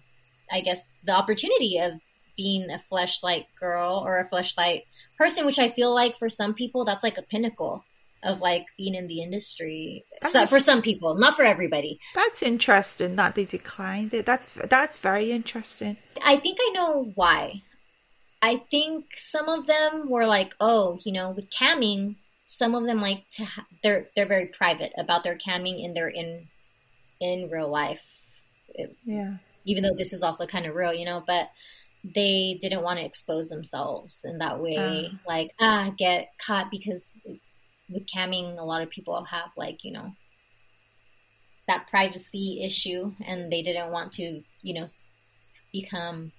I guess, the opportunity of being a Fleshlight girl or a Fleshlight person, which I feel like for some people, that's like a pinnacle of like being in the industry. So for some people, not for everybody. That's interesting that they declined it. That's that's very interesting. I think I know why. I think some of them were like, oh, you know, with camming, some of them like to ha- they're they're very private about their camming in their in in real life. Yeah. Even though this is also kind of real, you know, but they didn't want to expose themselves in that way, uh. like ah, get caught because with camming, a lot of people have like you know that privacy issue, and they didn't want to you know become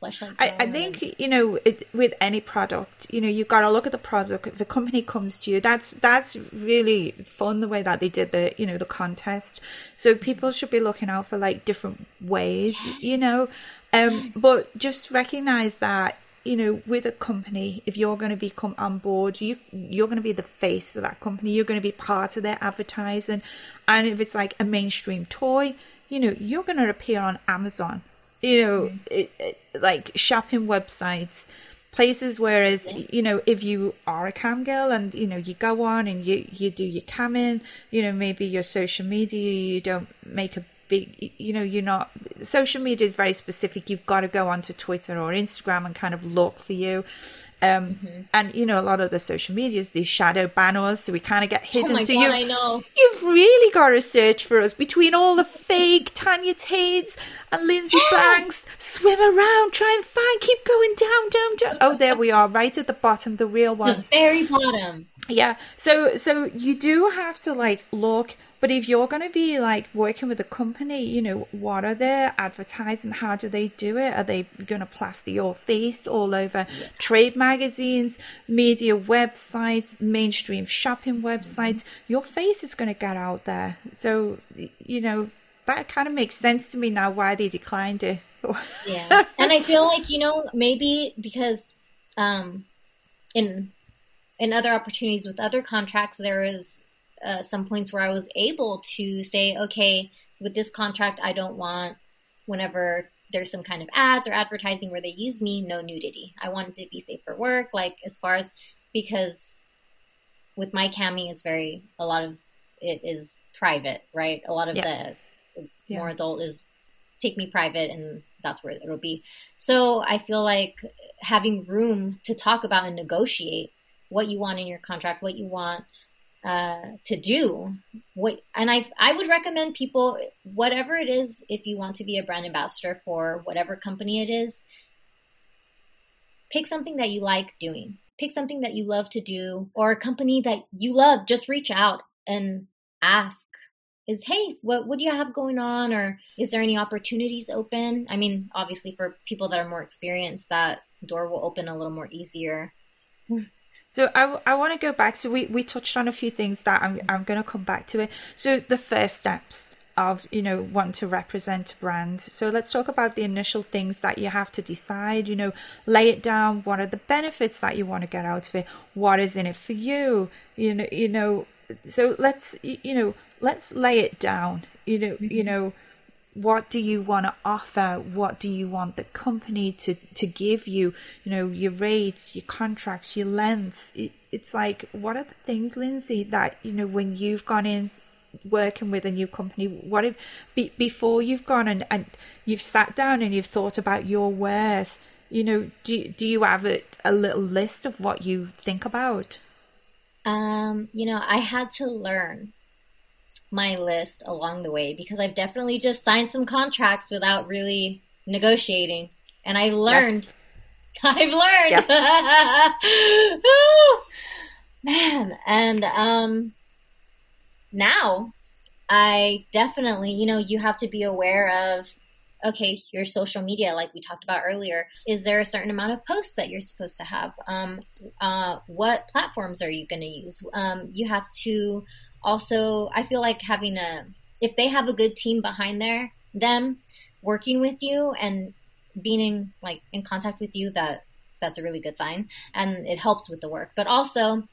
Fleshlight. I, I think you know it, with any product, you know you've got to look at the product. If the company comes to you, that's that's really fun the way that they did the you know the contest. So people should be looking out for like different ways, you know. Um, yes. But just recognize that you know, with a company, if you're going to become on board, you you're going to be the face of that company. You're going to be part of their advertising, and if it's like a mainstream toy, you know, you're going to appear on Amazon. You know, mm. it, it, like shopping websites, places. Whereas, yeah. you know, if you are a cam girl and you know you go on and you you do your camming, you know, maybe your social media, you don't make a big you know you're not social media is very specific. You've got to go onto twitter or instagram and kind of look for you. Um, mm-hmm. and you know a lot of the social medias these shadow banners so we kind of get hidden. Oh so God, you've, you've really got to search for us between all the fake tanya tates and lindsay yes! banks swim around try and find keep going down down down. Oh there we are right at the bottom the real ones. the very bottom yeah so so you do have to like look but if you're going to be like working with a company, you know, what are they advertising? How do they do it? Are they going to plaster your face all over yeah. trade magazines, media websites, mainstream shopping websites? Mm-hmm. Your face is going to get out there. So, you know, that kind of makes sense to me now why they declined it. yeah. And I feel like, you know, maybe because um in in other opportunities with other contracts there is uh, some points where I was able to say, okay, with this contract, I don't want whenever there's some kind of ads or advertising where they use me, no nudity. I want it to be safe for work, like as far as because with my camming, it's very a lot of it is private, right? A lot of yeah. the yeah. more adult is take me private and that's where it'll be. So I feel like having room to talk about and negotiate what you want in your contract, what you want uh, to do. What and I I would recommend people whatever it is if you want to be a brand ambassador for whatever company it is, pick something that you like doing. Pick something that you love to do or a company that you love. Just reach out and ask is hey what do you have going on or is there any opportunities open i mean obviously for people that are more experienced that door will open a little more easier so I, I want to go back. So we, we touched on a few things that I'm, I'm going to come back to it. So the first steps of, you know, wanting to represent a brand. So let's talk about the initial things that you have to decide, you know, lay it down. What are the benefits that you want to get out of it? What is in it for you? You know, you know, so let's, you know, let's lay it down, you know, mm-hmm. you know, what do you want to offer? What do you want the company to to give you? You know your rates your contracts your lengths. It, it's like what are the things lindsay that you know when you've gone in working with a new company what if be, before you've gone and, and you've sat down and you've thought about your worth you know do, do you have a, a little list of what you think about? Um you know i had to learn my list along the way because I've definitely just signed some contracts without really negotiating. And I learned. Yes. I've learned. Yes. Man. And um now I definitely, you know, you have to be aware of okay, your social media, like we talked about earlier, is there a certain amount of posts that you're supposed to have? Um, uh, what platforms are you going to use? Um, you have to also, I feel like having a, if they have a good team behind there, them working with you and being in like in contact with you, that that's a really good sign, and it helps with the work. But also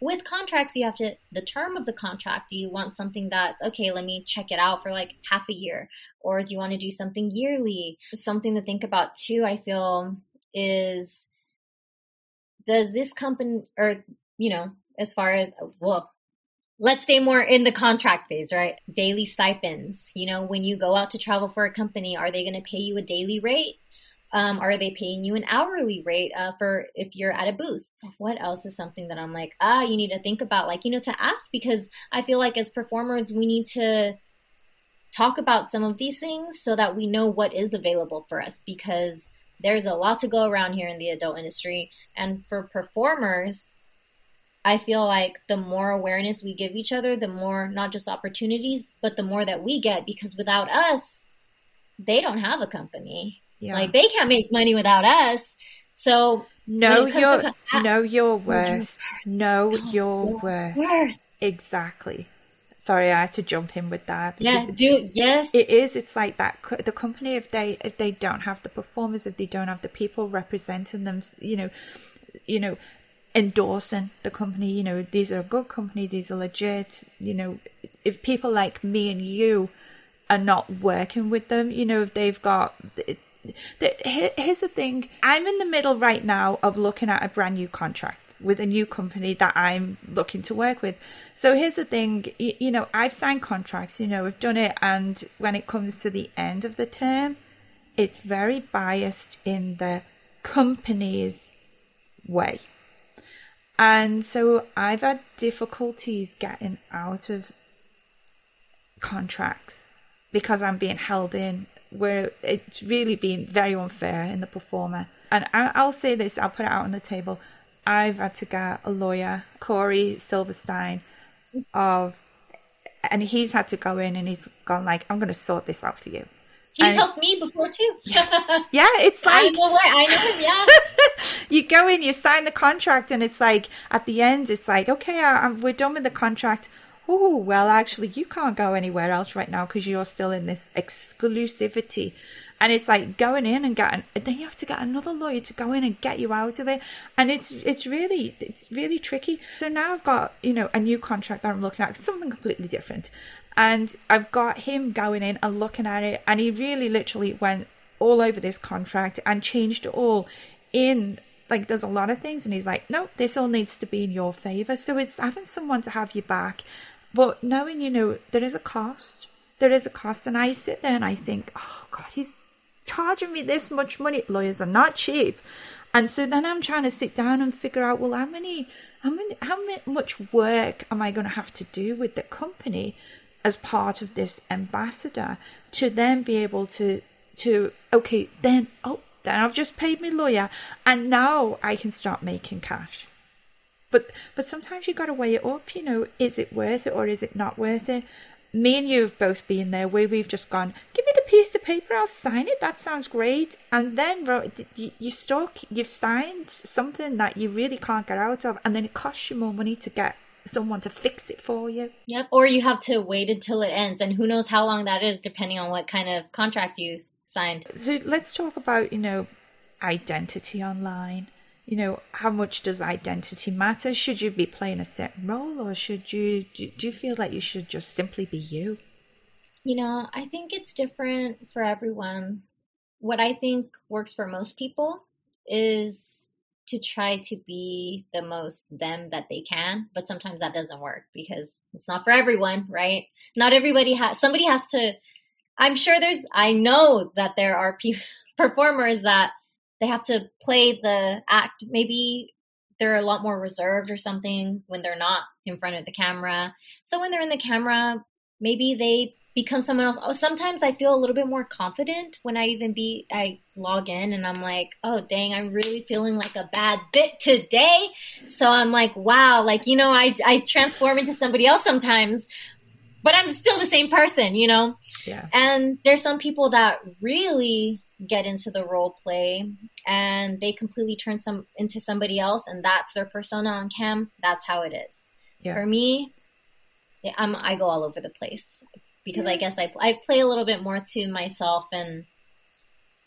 with contracts, you have to the term of the contract. Do you want something that okay, let me check it out for like half a year, or do you want to do something yearly? Something to think about too. I feel is does this company or you know as far as well let's stay more in the contract phase, right? Daily stipends. You know, when you go out to travel for a company, are they going to pay you a daily rate? Um, are they paying you an hourly rate uh, for if you're at a booth? What else is something that I'm like, ah, you need to think about, like, you know, to ask because I feel like as performers, we need to talk about some of these things so that we know what is available for us because there's a lot to go around here in the adult industry. And for performers, I feel like the more awareness we give each other, the more not just opportunities, but the more that we get because without us, they don't have a company. Yeah. Like they can't make money without us. So know your to, know ah, your worth. Know oh, your worth. worth. Exactly. Sorry, I had to jump in with that. Yes, do yes. It is. It's like that. The company, if they if they don't have the performers, if they don't have the people representing them, you know, you know, endorsing the company. You know, these are a good company, these are legit. You know, if people like me and you are not working with them, you know, if they've got. Here's the thing I'm in the middle right now of looking at a brand new contract with a new company that I'm looking to work with. So here's the thing, you, you, know, I've signed contracts, you know, I've done it, and when it comes to the end of the term, it's very biased in the company's way. And so I've had difficulties getting out of contracts because I'm being held in where it's really been very unfair in the performer. And I, will say this, I'll put it out on the table. I've had to get a lawyer, Corey Silverstein, of, and he's had to go in and he's gone like, I'm going to sort this out for you. He's and, helped me before too. Yes. Yeah, it's like I know, I know him. Yeah. you go in, you sign the contract, and it's like at the end, it's like, okay, I, we're done with the contract. Oh, well, actually, you can't go anywhere else right now because you're still in this exclusivity. And it's like going in and getting, then you have to get another lawyer to go in and get you out of it. And it's, it's really, it's really tricky. So now I've got, you know, a new contract that I'm looking at, something completely different. And I've got him going in and looking at it, and he really literally went all over this contract and changed it all in like there's a lot of things and he's like no this all needs to be in your favor. So it's having someone to have you back but knowing you know there is a cost there is a cost and i sit there and i think oh god he's charging me this much money. Lawyers are not cheap. And so then i'm trying to sit down and figure out well how many how many how much work am i going to have to do with the company as part of this ambassador to then be able to to okay then oh then I've just paid my lawyer and now I can start making cash. But but sometimes you've gotta weigh it up, you know, is it worth it or is it not worth it? Me and you have both been there where we've just gone, give me the piece of paper, I'll sign it, that sounds great. And then you stuck, you've signed something that you really can't get out of, and then it costs you more money to get someone to fix it for you. Yep. Or you have to wait until it ends, and who knows how long that is, depending on what kind of contract you signed. So let's talk about you know identity online. You know, how much does identity matter? Should you be playing a certain role, or should you do, do you feel like you should just simply be you? You know, I think it's different for everyone. What I think works for most people is to try to be the most them that they can, but sometimes that doesn't work because it's not for everyone, right? Not everybody has, somebody has to, I'm sure there's, I know that there are pe- performers that they have to play the act. Maybe they're a lot more reserved or something when they're not in front of the camera. So when they're in the camera, maybe they become someone else. Oh, sometimes I feel a little bit more confident when I even be I log in and I'm like, oh dang, I'm really feeling like a bad bit today. So I'm like, wow, like you know, I I transform into somebody else sometimes, but I'm still the same person, you know. Yeah. And there's some people that really get into the role play and they completely turn some into somebody else and that's their persona on cam that's how it is yeah. for me I'm, i go all over the place because I guess I I play a little bit more to myself and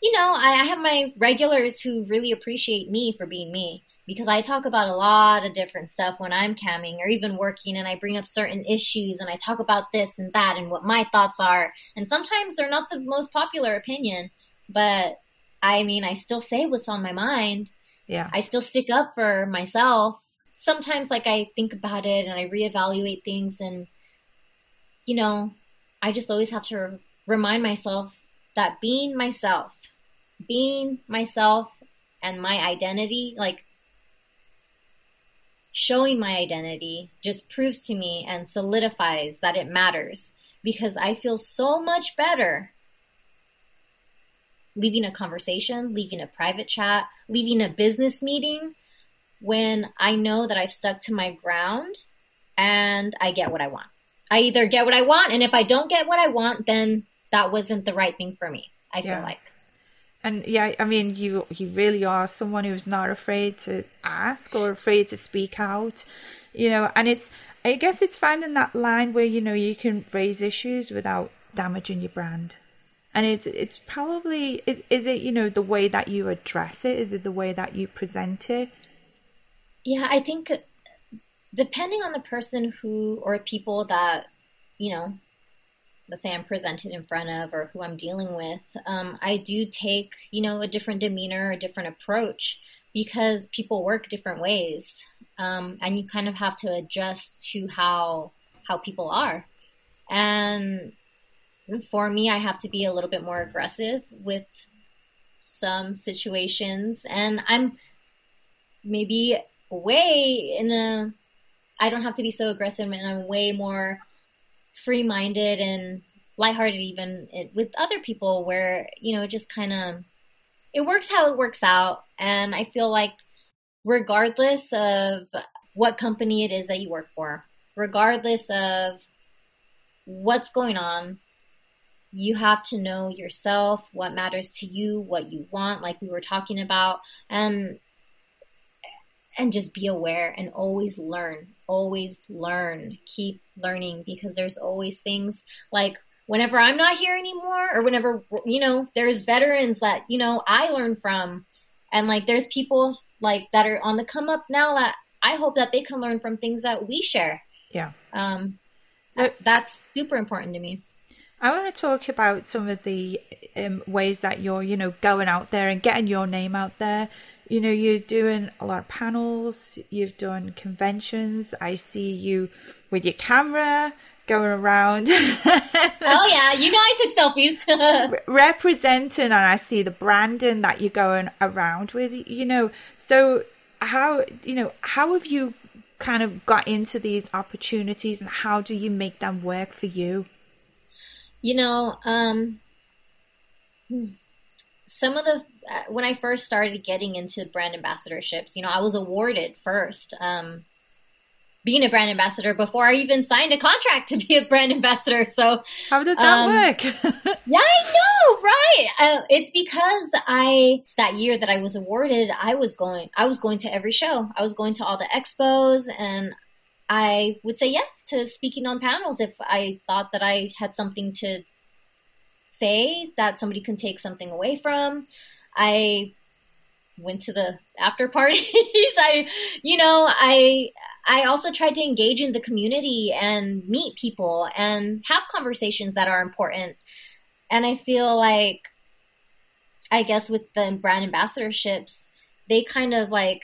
you know I, I have my regulars who really appreciate me for being me because I talk about a lot of different stuff when I'm camming or even working and I bring up certain issues and I talk about this and that and what my thoughts are. And sometimes they're not the most popular opinion, but I mean, I still say what's on my mind. Yeah. I still stick up for myself. Sometimes like I think about it and I reevaluate things and you know, I just always have to remind myself that being myself, being myself and my identity, like showing my identity just proves to me and solidifies that it matters because I feel so much better leaving a conversation, leaving a private chat, leaving a business meeting when I know that I've stuck to my ground and I get what I want. I either get what I want, and if I don't get what I want, then that wasn't the right thing for me. I feel Yeah. like. And yeah, I mean, you you really are someone who's not afraid to ask or afraid to speak out, you know. And it's, I guess, it's finding that line where you know you can raise issues without damaging your brand. And it's it's probably is is it you know the way that you address it? Is it the way that you present it? Yeah, I think depending on the person who or people that, you know, let's say I'm presented in front of or who I'm dealing with, um, I do take, you know, a different demeanor, a different approach because people work different ways. Um, and you kind of have to adjust to how how people are. And for me, I have to be a little bit more aggressive with some situations. And I'm maybe way in a I don't have to be so aggressive and I'm way more free minded and lighthearted even it, with other people where, you know, it just kind of it works how it works out. And I feel like regardless of what company it is that you work for, regardless of what's going on, you have to know yourself, what matters to you, what you want, like we were talking about, and and just be aware and always learn always learn keep learning because there's always things like whenever i'm not here anymore or whenever you know there's veterans that you know i learn from and like there's people like that are on the come up now that i hope that they can learn from things that we share Yeah. um Uh, that's super important to me I want to talk about some of the um, ways that you're, you know, going out there and getting your name out there. You know, you're doing a lot of panels, you've done conventions. I see you with your camera going around oh yeah you know i took selfies representing, and I see the branding that you're going around with, you know. So, how, you know, how have you kind of got into these opportunities and how do you make them work for you? You know, um, hmm, some of the uh, when I first started getting into brand ambassadorships, you know, I was awarded first um, being a brand ambassador before I even signed a contract to be a brand ambassador. So How did that Um, work? yeah, I know, right? Uh, it's because I that year that I was awarded, I was going, I was going to every show. I was going to all the expos, and I would say yes to speaking on panels if I thought that I had something to say that somebody can take something away from. I went to the after parties. I, you know, I I also tried to engage in the community and meet people and have conversations that are important. And I feel like, I guess with the brand ambassadorships, they kind of like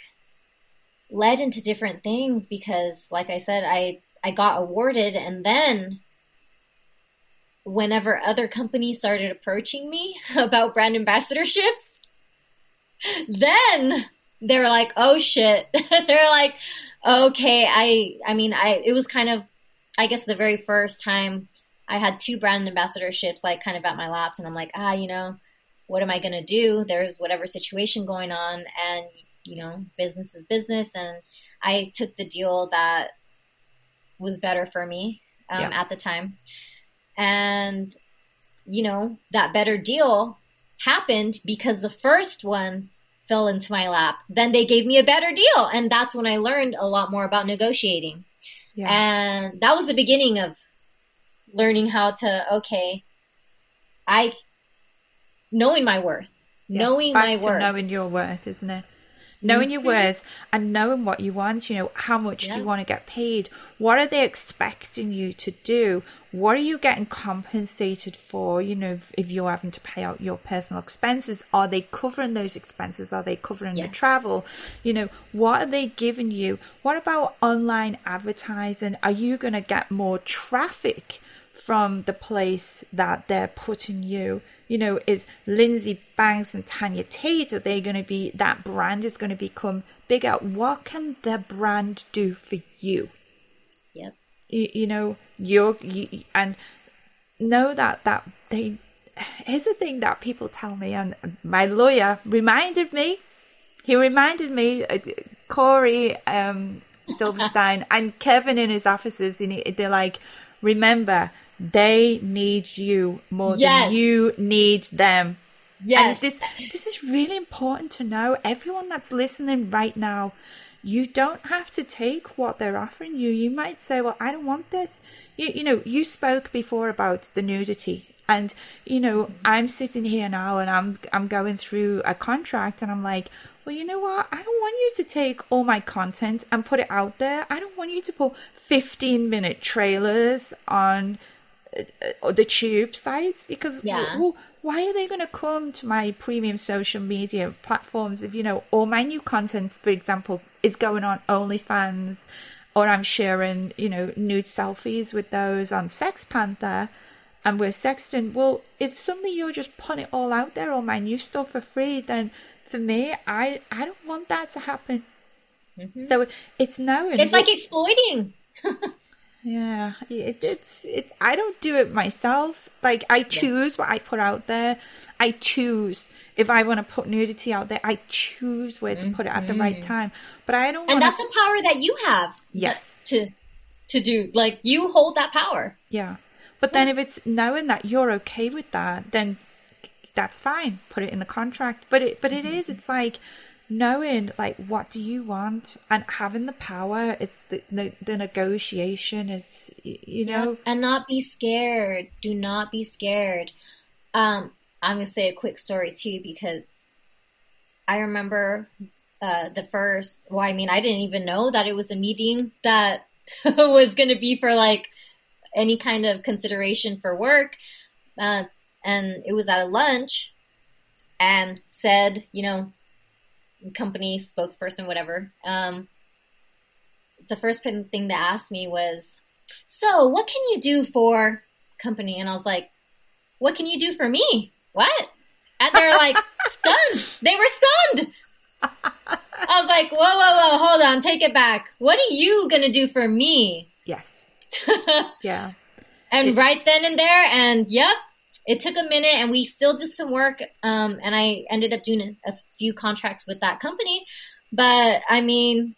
led into different things because, like I said, I I got awarded, and then whenever other companies started approaching me about brand ambassadorships, then they're like, "Oh shit!" they're like, "Okay, I I mean, I it was kind of, I guess, the very first time." I had two brand ambassadorships like kind of at my laps and I'm like, ah, you know, what am I to do? There's whatever situation going on and you know, business is business and I took the deal that was better for me um, Yeah. at the time. And you know, that better deal happened because the first one fell into my lap. Then they gave me a better deal and that's when I learned a lot more about negotiating yeah. and that was the beginning of learning how to okay, I knowing my worth, Yeah, knowing back my worth. knowing your worth, isn't it? Knowing your worth and knowing what you want, you know, how much do you want to get paid? What are they expecting you to do? What are you getting compensated for? You know, if, if you're having to pay out your personal expenses, are they covering those expenses? Are they covering the Yes. travel? You know, what are they giving you? What about online advertising? Are you going to get more traffic from the place that they're putting you? You know, is Lindsay Banks and Tanya Tate, are they going to be, that brand is going to become bigger? What can their brand do for you? Yep. You, you know, you're, you, and know that, that they, here's the thing that people tell me, and my lawyer reminded me, he reminded me, uh, Corey um, Silverstein and Kevin in his offices, and he- they're like, remember, they need you more Yes. than you need them. Yes. And this this is really important to know. Everyone that's listening right now, you don't have to take what they're offering you. You might say, "Well, I don't want this." You you know, you spoke before about the nudity. And you know, I'm sitting here now and I'm I'm going through a contract and I'm like, well, you know what? I don't want you to take all my content and put it out there. I don't want you to put 15 minute trailers on uh, the tube sites because Yeah. well, why are they going to come to my premium social media platforms if you know all my new content for example is going on onlyfans or i'm sharing you know nude selfies with those on sex panther and we're sexting well if suddenly you're just putting it all out there all my new stuff for free then for me i i don't want that to happen so it's knowing Mm-hmm. it's like exploiting. yeah, it, it's it. I don't do it myself. Like I choose what I put out there. I choose if I want to put nudity out there. I choose where to put it at the right time. But I don't. Mm-hmm. And wanna, that's a power that you have. Yes. To to do like you hold that power. yeah. But then if it's knowing that you're okay with that, then that's fine. Put it in the contract. But it but it is. It's like knowing like what do you want and having the power. It's the the, the negotiation. It's you know. and not be scared. Do not be scared. Um, I'm gonna say a quick story too because I remember uh, the first. Well, I mean, I didn't even know that it was a meeting that was gonna be for like any kind of consideration for work, uh, and it was at a lunch, and said, you know, company spokesperson, whatever. Um, the first thing thing they asked me was, "So, what can you do for company?" And I was like, "What can you do for me? What?" And they're like stunned. They were stunned. I was like, "Whoa, whoa, whoa! Hold on, take it back. What are you gonna do for me?" Yes. Yeah. and It- right then and there, and yep, it took a minute, and we still did some work. Um, and I ended up doing a, a few contracts with that company. But I mean,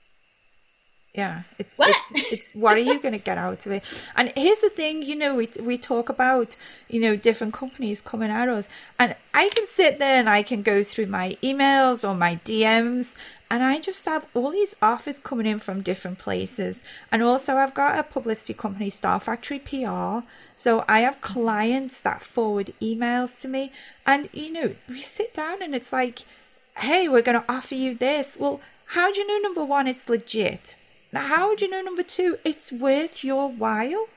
Yeah, it's What? it's it's what are you going to get out of it? And here's the thing, you know, we we talk about you know different companies coming at us, and I can sit there and I can go through my emails or my DMs, and I just have all these offers coming in from different places, and also I've got a publicity company, Star Factory PR, so I have clients that forward emails to me, and you know, we sit down and it's like, hey, we're going to offer you this. Well, how do you know number one it's legit? Now, how do you know number two it's worth your while?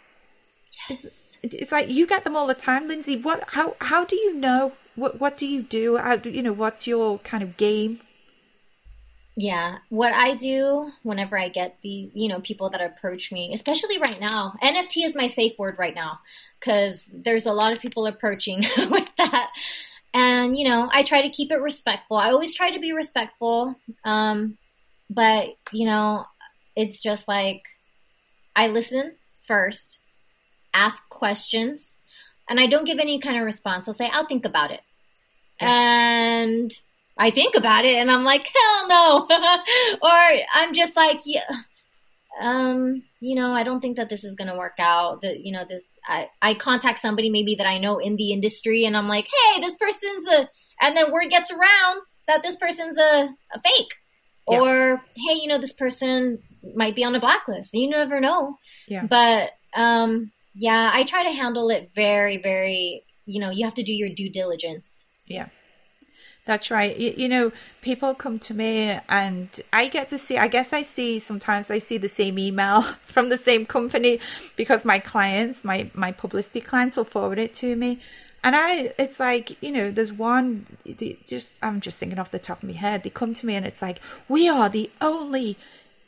It's, it's like you get them all the time, Lindsay. What? How? How do you know? What? What do you do? How do you know? What's your kind of game? Yeah, what I do whenever I get the, you know, people that approach me, especially right now, NFT is my safe word right now because there's a lot of people approaching with that. And, you know, I try to keep it respectful. I always try to be respectful. Um, but, you know, it's just like I listen first, ask questions, and I don't give any kind of response. I'll say, I'll think about it. And I think about it and I'm like, hell no. or I'm just like, yeah, um, you know, I don't think that this is going to work out. That, you know, this, I, I contact somebody maybe that I know in the industry and I'm like, hey, this person's a, and then word gets around that this person's a, a fake. Yeah. Or, hey, you know, this person might be on a blacklist. You never know. Yeah. But, um, yeah, I try to handle it very, very, you know, you have to do your due diligence. Yeah. That's right. You, you, know, people come to me and I get to see, I guess I see sometimes I see the same email from the same company because my clients, my, my publicity clients will forward it to me. And I, it's like, you know, there's one, just, I'm just thinking off the top of my head. They come to me and it's like, we are the only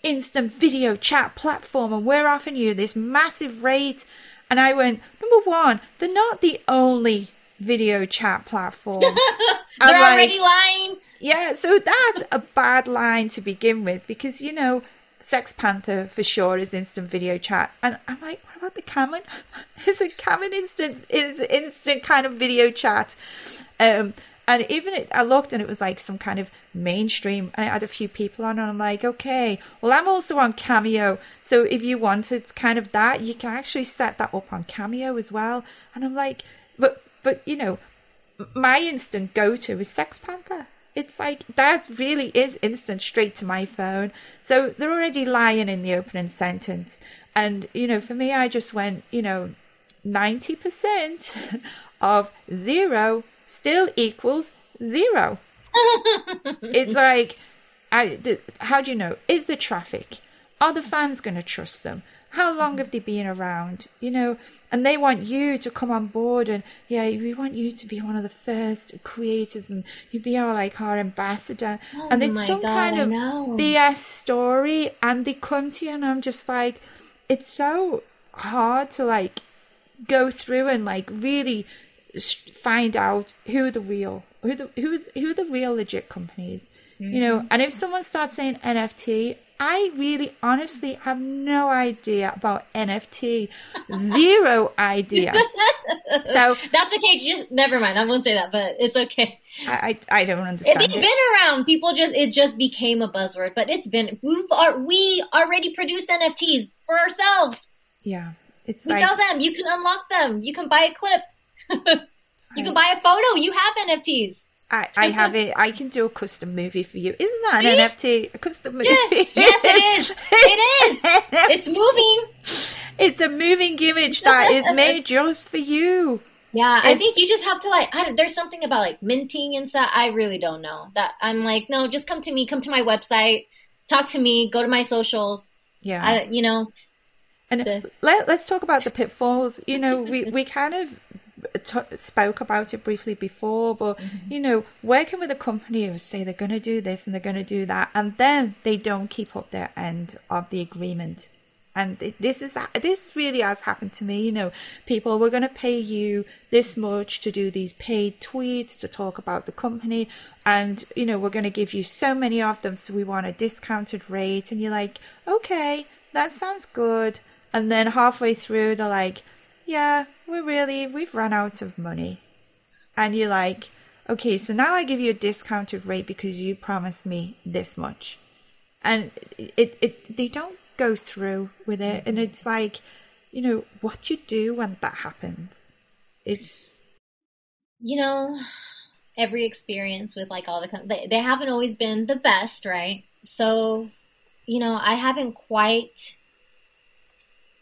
instant video chat platform and we're offering you this massive rate. And I went, number one, they're not the only video chat platform. They're like, already lying. Yeah, so that's a bad line to begin with because you know Sex Panther for sure is instant video chat, and I'm like, what about the Cameron? Is it Cameron instant? Is instant kind of video chat? Um, and even it, I looked and it was like some kind of mainstream, and I had a few people on, and I'm like, okay, well, I'm also on Cameo, so if you wanted kind of that, you can actually set that up on Cameo as well. And I'm like, but but you know, my instant go to is Sex Panther. It's like that really is instant straight to my phone. So they're already lying in the opening sentence. And, you know, for me, I just went, you know, 90% of zero still equals zero. it's like, I, the, how do you know? Is the traffic? Are the fans going to trust them? How long have they been around? You know, and they want you to come on board and yeah, we want you to be one of the first creators and you be our like our ambassador. Oh and it's some God, kind of BS story and they come to you and I'm just like, it's so hard to like go through and like really find out who the real who the who who the real legit companies. Mm-hmm. You know, mm-hmm. and if someone starts saying NFT, I really honestly have no idea about NFT. Zero idea. So that's okay. Just never mind. I won't say that, but it's okay. I I, I don't understand. It's it. been around. People just it just became a buzzword, but it's been we are we already produce NFTs for ourselves. Yeah, it's we like, sell them. You can unlock them. You can buy a clip. you can buy a photo. You have NFTs. I, I have it. I can do a custom movie for you. Isn't that See? an NFT? A custom movie? Yeah. Yes, it is. It is. it's moving. It's a moving image that is made just for you. Yeah, it's, I think you just have to like. there's something about like minting and stuff. I really don't know. That I'm like, no, just come to me. Come to my website. Talk to me. Go to my socials. Yeah, I, you know. And the, let, let's talk about the pitfalls. You know, we we kind of t- spoke about it briefly before, but mm-hmm. you know, working with a company who say they're going to do this and they're going to do that, and then they don't keep up their end of the agreement. And this is this really has happened to me. You know, people we're going to pay you this much to do these paid tweets to talk about the company, and you know we're going to give you so many of them, so we want a discounted rate. And you're like, okay, that sounds good. And then halfway through, they're like, yeah, we're really, we've run out of money. And you're like, okay, so now I give you a discounted rate because you promised me this much. And it, it, they don't go through with it. And it's like, you know, what you do when that happens. It's, you know, every experience with like all the, they, they haven't always been the best, right? So, you know, I haven't quite,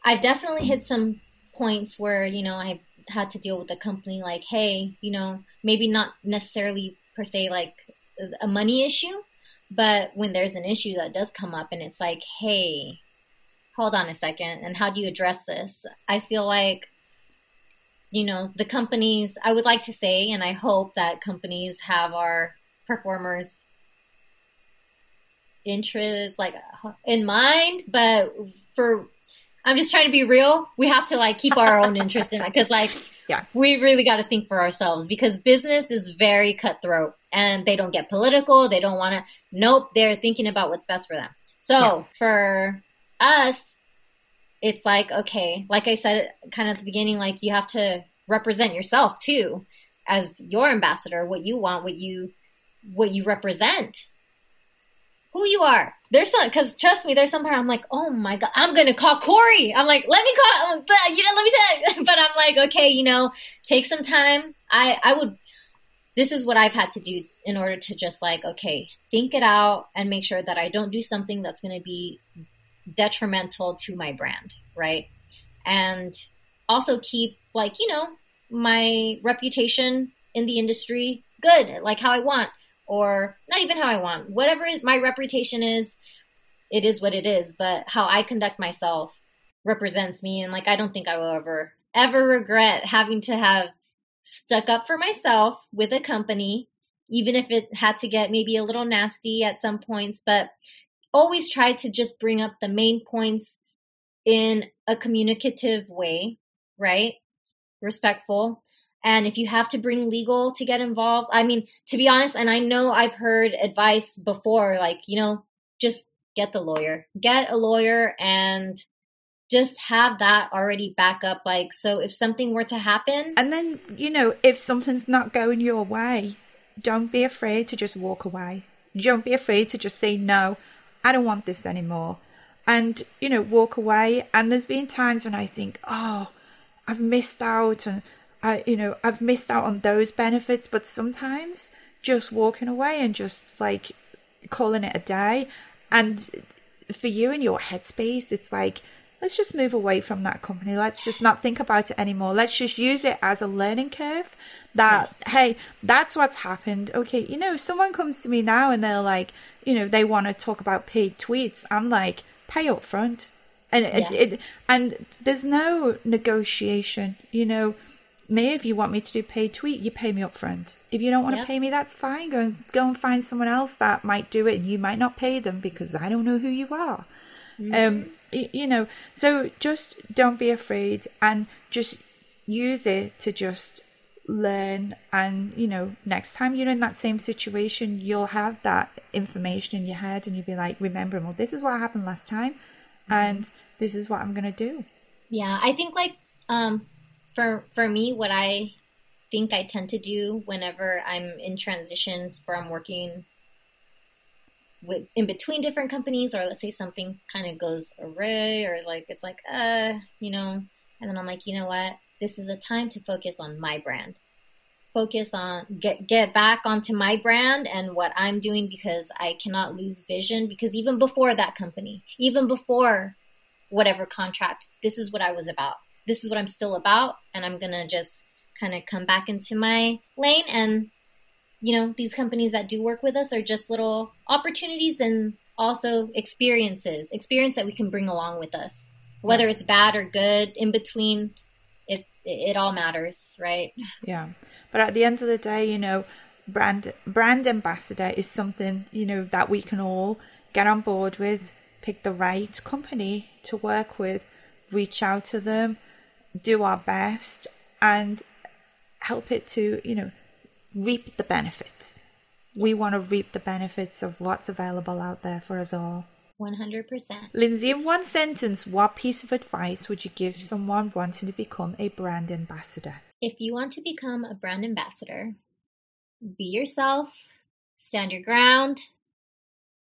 I've definitely hit some points where, you know, I've had to deal with a company like, hey, you know, maybe not necessarily per se like a money issue, but when there's an issue that does come up and it's like, hey, hold on a second, and how do you address this? I feel like, you know, the companies, I would like to say, and I hope that companies have our performers' interests like in mind, but for I'm just trying to be real. We have to like keep our own interest in it because like yeah, we really got to think for ourselves because business is very cutthroat and they don't get political. They don't want to. Nope, they're thinking about what's best for them. So yeah. for us, it's like okay, like I said, kind of at the beginning, like you have to represent yourself too as your ambassador, what you want, what you what you represent who you are. There's some, cause trust me, there's somewhere I'm like, oh my God, I'm to call Corey. I'm like, let me call, you know, let me tell But I'm like, okay, you know, take some time. I, I would, this is what I've had to do in order to just like, okay, think it out and make sure that I don't do something that's to be detrimental to my brand. Right. And also keep like you know my reputation in the industry good, like how I want, or not even how I want. Whatever my reputation is, it is what it is. But how I conduct myself represents me, and like I don't think I will ever ever regret having to have stuck up for myself with a company, even if it had to get maybe a little nasty at some points. But always try to just bring up the main points in a communicative way, right? Respectful. And if you have to bring legal to get involved, I mean, to be honest, and I know I've heard advice before, like, you know, just get the lawyer, get a lawyer and just have that already back up. Like, so if something were to happen. And then, you know, if something's not going your way, don't be afraid to just walk away. Don't be afraid to just say, no, I don't want this anymore. And, you know, walk away. And there's been times when I think, oh, I've missed out and I, you know, I've missed out on those benefits. But sometimes just walking away and just like calling it a day. And for you in your headspace, it's like, let's just move away from that company. Let's just not think about it anymore. Let's just use it as a learning curve that, yes. hey, that's what's happened. Okay, you know, if someone comes to me now and they're like, you know, they want to talk about paid tweets, I'm like, pay up front. And yeah. it, it, and there's no negotiation, you know. Me, if you want me to do paid tweet, you pay me up front. If you don't want yep. to pay me, that's fine. Go and go and find someone else that might do it, and you might not pay them because I don't know who you are. Mm-hmm. Um, you know, so just don't be afraid and just use it to just learn and you know next time you're in that same situation you'll have that information in your head and you'll be like remember well this is what happened last time mm-hmm. and this is what i'm going to do yeah i think like um for for me what i think i tend to do whenever i'm in transition from working with in between different companies or let's say something kind of goes awry or like it's like uh you know and then i'm like you know what? This is a time to focus on my brand. Focus on get get back onto my brand and what i'm doing because i cannot lose vision because even before that company even before whatever contract this is what i was about this is what i'm still about and i'm gonna just kind of come back into my lane and you know, these companies that do work with us are just little opportunities and also experiences, experience that we can bring along with us. Whether it's bad or good, in between, it it all matters, right? Yeah. But at the end of the day, you know, brand brand ambassador is something, you know, that we can all get on board with, pick the right company to work with, reach out to them, do our best and help it to, you know, reap the benefits. We want to reap the benefits of what's available out there for us all. 100%. Lindsay, in one sentence, what piece of advice would you give someone wanting to become a brand ambassador? If you want to become a brand ambassador, be yourself, stand your ground,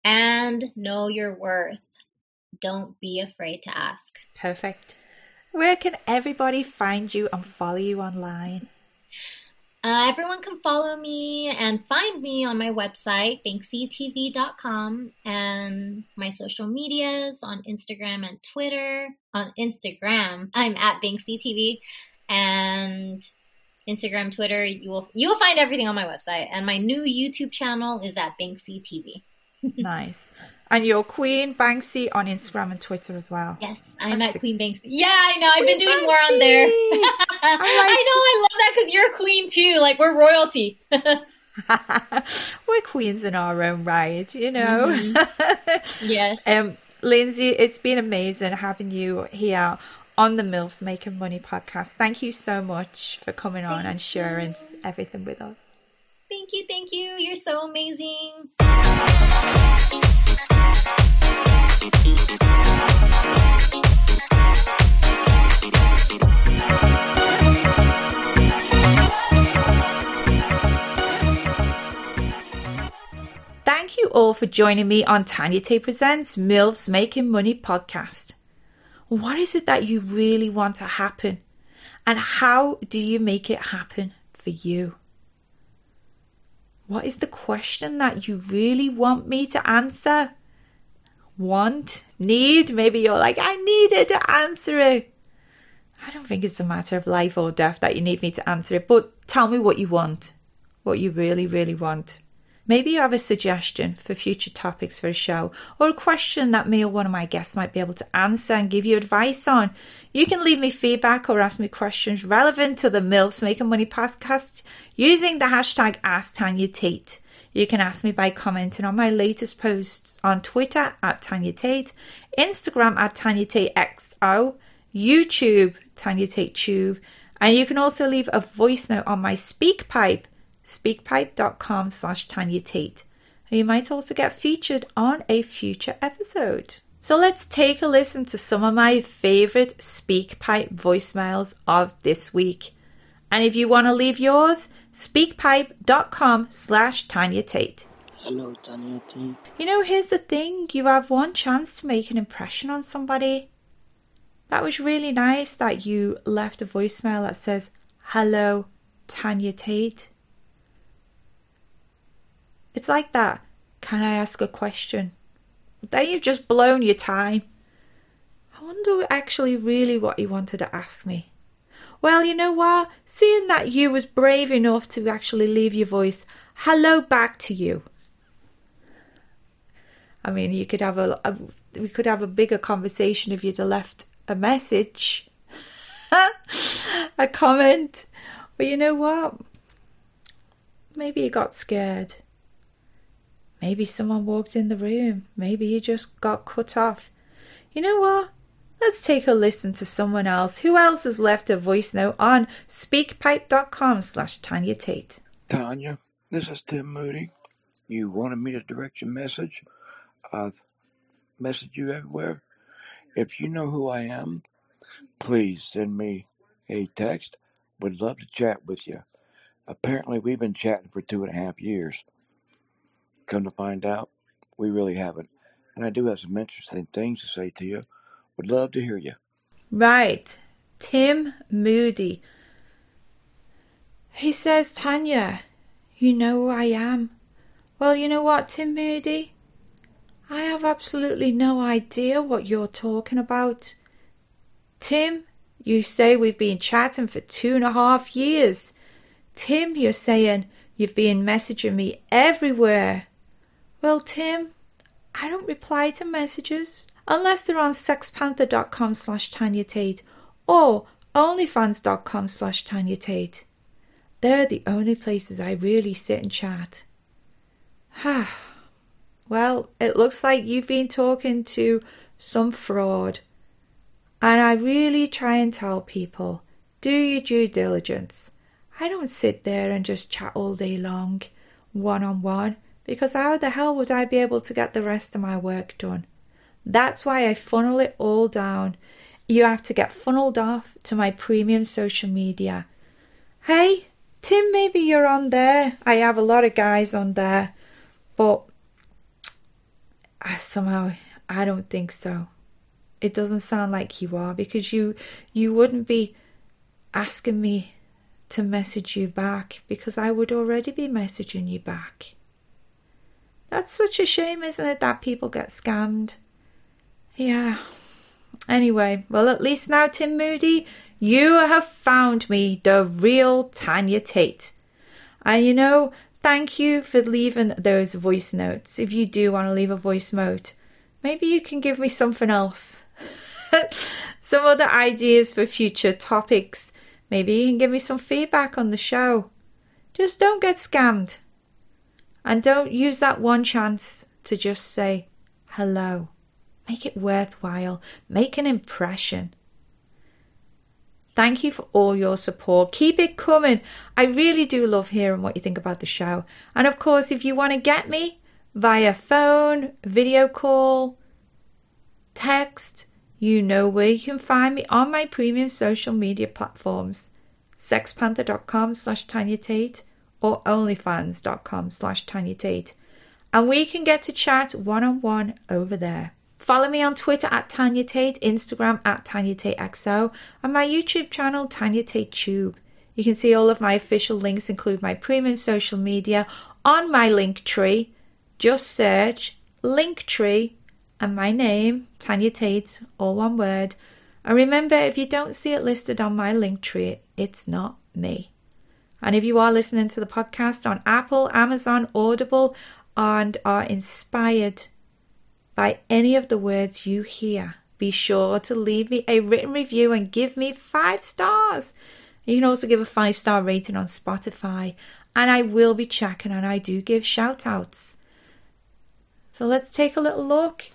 and know your worth. Don't be afraid to ask. Perfect. Where can everybody find you and follow you online? Uh, everyone can follow me and find me on my website, banksytv.com, and my social medias on Instagram and Twitter. On Instagram, I'm at banksytv, and Instagram, Twitter, you will you will find everything on my website. And my new YouTube channel is at Banksy TV. nice. And you're Queen Banksy on Instagram and Twitter as well. Yes, I'm That's at Queen Banksy. Yeah, I know. I've been doing Banksy. more on there. like... I know. I love that because you're a queen too. Like we're royalty. we're queens in our own right, you know. Mm-hmm. Yes. um, Lindsay, it's been amazing having you here on the MILFs Making Money podcast. Thank you so much for coming on and sharing you. everything with us. Thank you, thank you. You're so amazing. Thank you all for joining me on Tanya Tate Presents MILFs Making Money podcast. What is it that you really want to happen? And how do you make it happen for you? What is the question that you really want me to answer? Want? Need? Maybe you're like, I needed to answer it. I don't think it's a matter of life or death that you need me to answer it, but tell me what you want. What you really, really want. Maybe you have a suggestion for future topics for a show or a question that me or one of my guests might be able to answer and give you advice on. You can leave me feedback or ask me questions relevant to the MILFs Making Money podcast using the hashtag AskTanyaTate. You can ask me by commenting on my latest posts on Twitter at Tanya Tate, Instagram at Tanya Tate XO, YouTube Tanya Tate Tube, and you can also leave a voice note on my SpeakPipe speakpipe.com slash Tanya Tate. You might also get featured on a future episode. So let's take a listen to some of my favorite SpeakPipe voicemails of this week. And if you want to leave yours, speakpipe.com slash Tanya Tate. Hello, Tanya Tate. You know, here's the thing you have one chance to make an impression on somebody. That was really nice that you left a voicemail that says, Hello, Tanya Tate. It's like that. Can I ask a question? Then you've just blown your time. I wonder actually really what he wanted to ask me. Well, you know what? Seeing that you was brave enough to actually leave your voice, hello back to you. I mean, you could have a, a we could have a bigger conversation if you'd have left a message, a comment. But you know what? Maybe you got scared. Maybe someone walked in the room. Maybe you just got cut off. You know what? Let's take a listen to someone else. Who else has left a voice note on speakpipe.com slash Tanya Tate? Tanya, this is Tim Moody. You wanted me to direct your message. I've messaged you everywhere. If you know who I am, please send me a text. Would love to chat with you. Apparently, we've been chatting for two and a half years. Come to find out, we really haven't. And I do have some interesting things to say to you. Would love to hear you. Right. Tim Moody. He says, Tanya, you know who I am. Well, you know what, Tim Moody? I have absolutely no idea what you're talking about. Tim, you say we've been chatting for two and a half years. Tim, you're saying you've been messaging me everywhere. Well, Tim, I don't reply to messages unless they're on sexpanther.com slash Tanya Tate or onlyfans.com slash Tanya Tate. They're the only places I really sit and chat. well, it looks like you've been talking to some fraud. And I really try and tell people do your due diligence. I don't sit there and just chat all day long, one on one because how the hell would I be able to get the rest of my work done? That's why I funnel it all down. You have to get funneled off to my premium social media. Hey, Tim, maybe you're on there. I have a lot of guys on there, but I, somehow I don't think so. It doesn't sound like you are because you you wouldn't be asking me to message you back because I would already be messaging you back. That's such a shame, isn't it, that people get scammed? Yeah. Anyway, well, at least now, Tim Moody, you have found me, the real Tanya Tate. And you know, thank you for leaving those voice notes. If you do want to leave a voice note, maybe you can give me something else. some other ideas for future topics. Maybe you can give me some feedback on the show. Just don't get scammed. And don't use that one chance to just say hello. Make it worthwhile. Make an impression. Thank you for all your support. Keep it coming. I really do love hearing what you think about the show. And of course, if you want to get me via phone, video call, text, you know where you can find me on my premium social media platforms. sexpanther.com slash Tanya Tate or onlyfans.com slash Tanya Tate. And we can get to chat one on one over there. Follow me on Twitter at Tanya Tate, Instagram at Tanya Tate XO, and my YouTube channel, Tanya Tate Tube. You can see all of my official links, include my premium social media, on my link tree. Just search Linktree and my name, Tanya Tate, all one word, And remember, if you don't see it listed on my link tree, it's not me. And if you are listening to the podcast on Apple, Amazon, Audible, and are inspired by any of the words you hear, be sure to leave me a written review and give me five stars. You can also give a five star rating on Spotify, and I will be checking and I do give shout outs. So let's take a little look.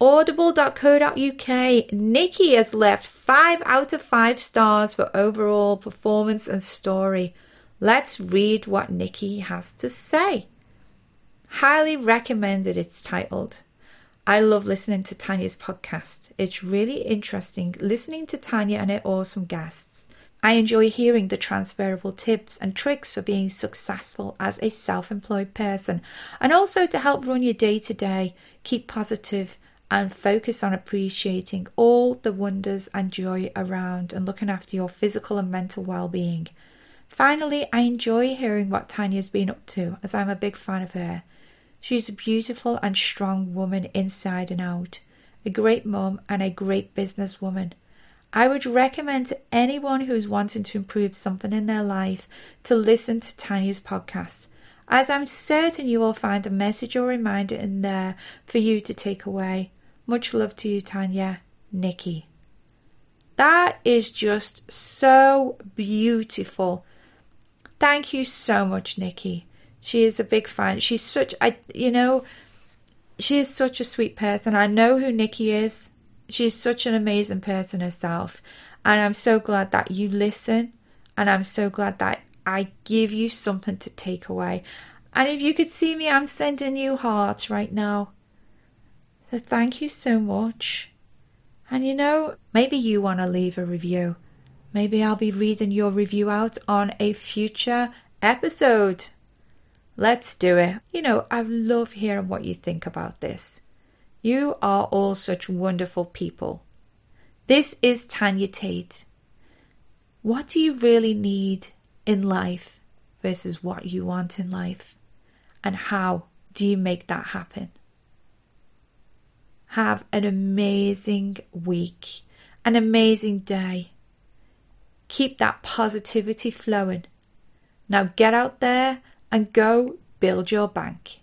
Audible.co.uk. Nikki has left five out of five stars for overall performance and story. Let's read what Nikki has to say. Highly recommended, it's titled. I love listening to Tanya's podcast. It's really interesting listening to Tanya and her awesome guests. I enjoy hearing the transferable tips and tricks for being successful as a self employed person and also to help run your day to day, keep positive, and focus on appreciating all the wonders and joy around and looking after your physical and mental well being. Finally, I enjoy hearing what Tanya's been up to as I'm a big fan of her. She's a beautiful and strong woman inside and out, a great mum and a great businesswoman. I would recommend to anyone who is wanting to improve something in their life to listen to Tanya's podcast, as I'm certain you will find a message or reminder in there for you to take away. Much love to you, Tanya. Nikki. That is just so beautiful. Thank you so much, Nikki. She is a big fan. She's such I you know, she is such a sweet person. I know who Nikki is. She's such an amazing person herself. And I'm so glad that you listen and I'm so glad that I give you something to take away. And if you could see me, I'm sending you hearts right now. So thank you so much. And you know, maybe you want to leave a review. Maybe I'll be reading your review out on a future episode. Let's do it. You know, I love hearing what you think about this. You are all such wonderful people. This is Tanya Tate. What do you really need in life versus what you want in life? And how do you make that happen? Have an amazing week, an amazing day. Keep that positivity flowing. Now get out there and go build your bank.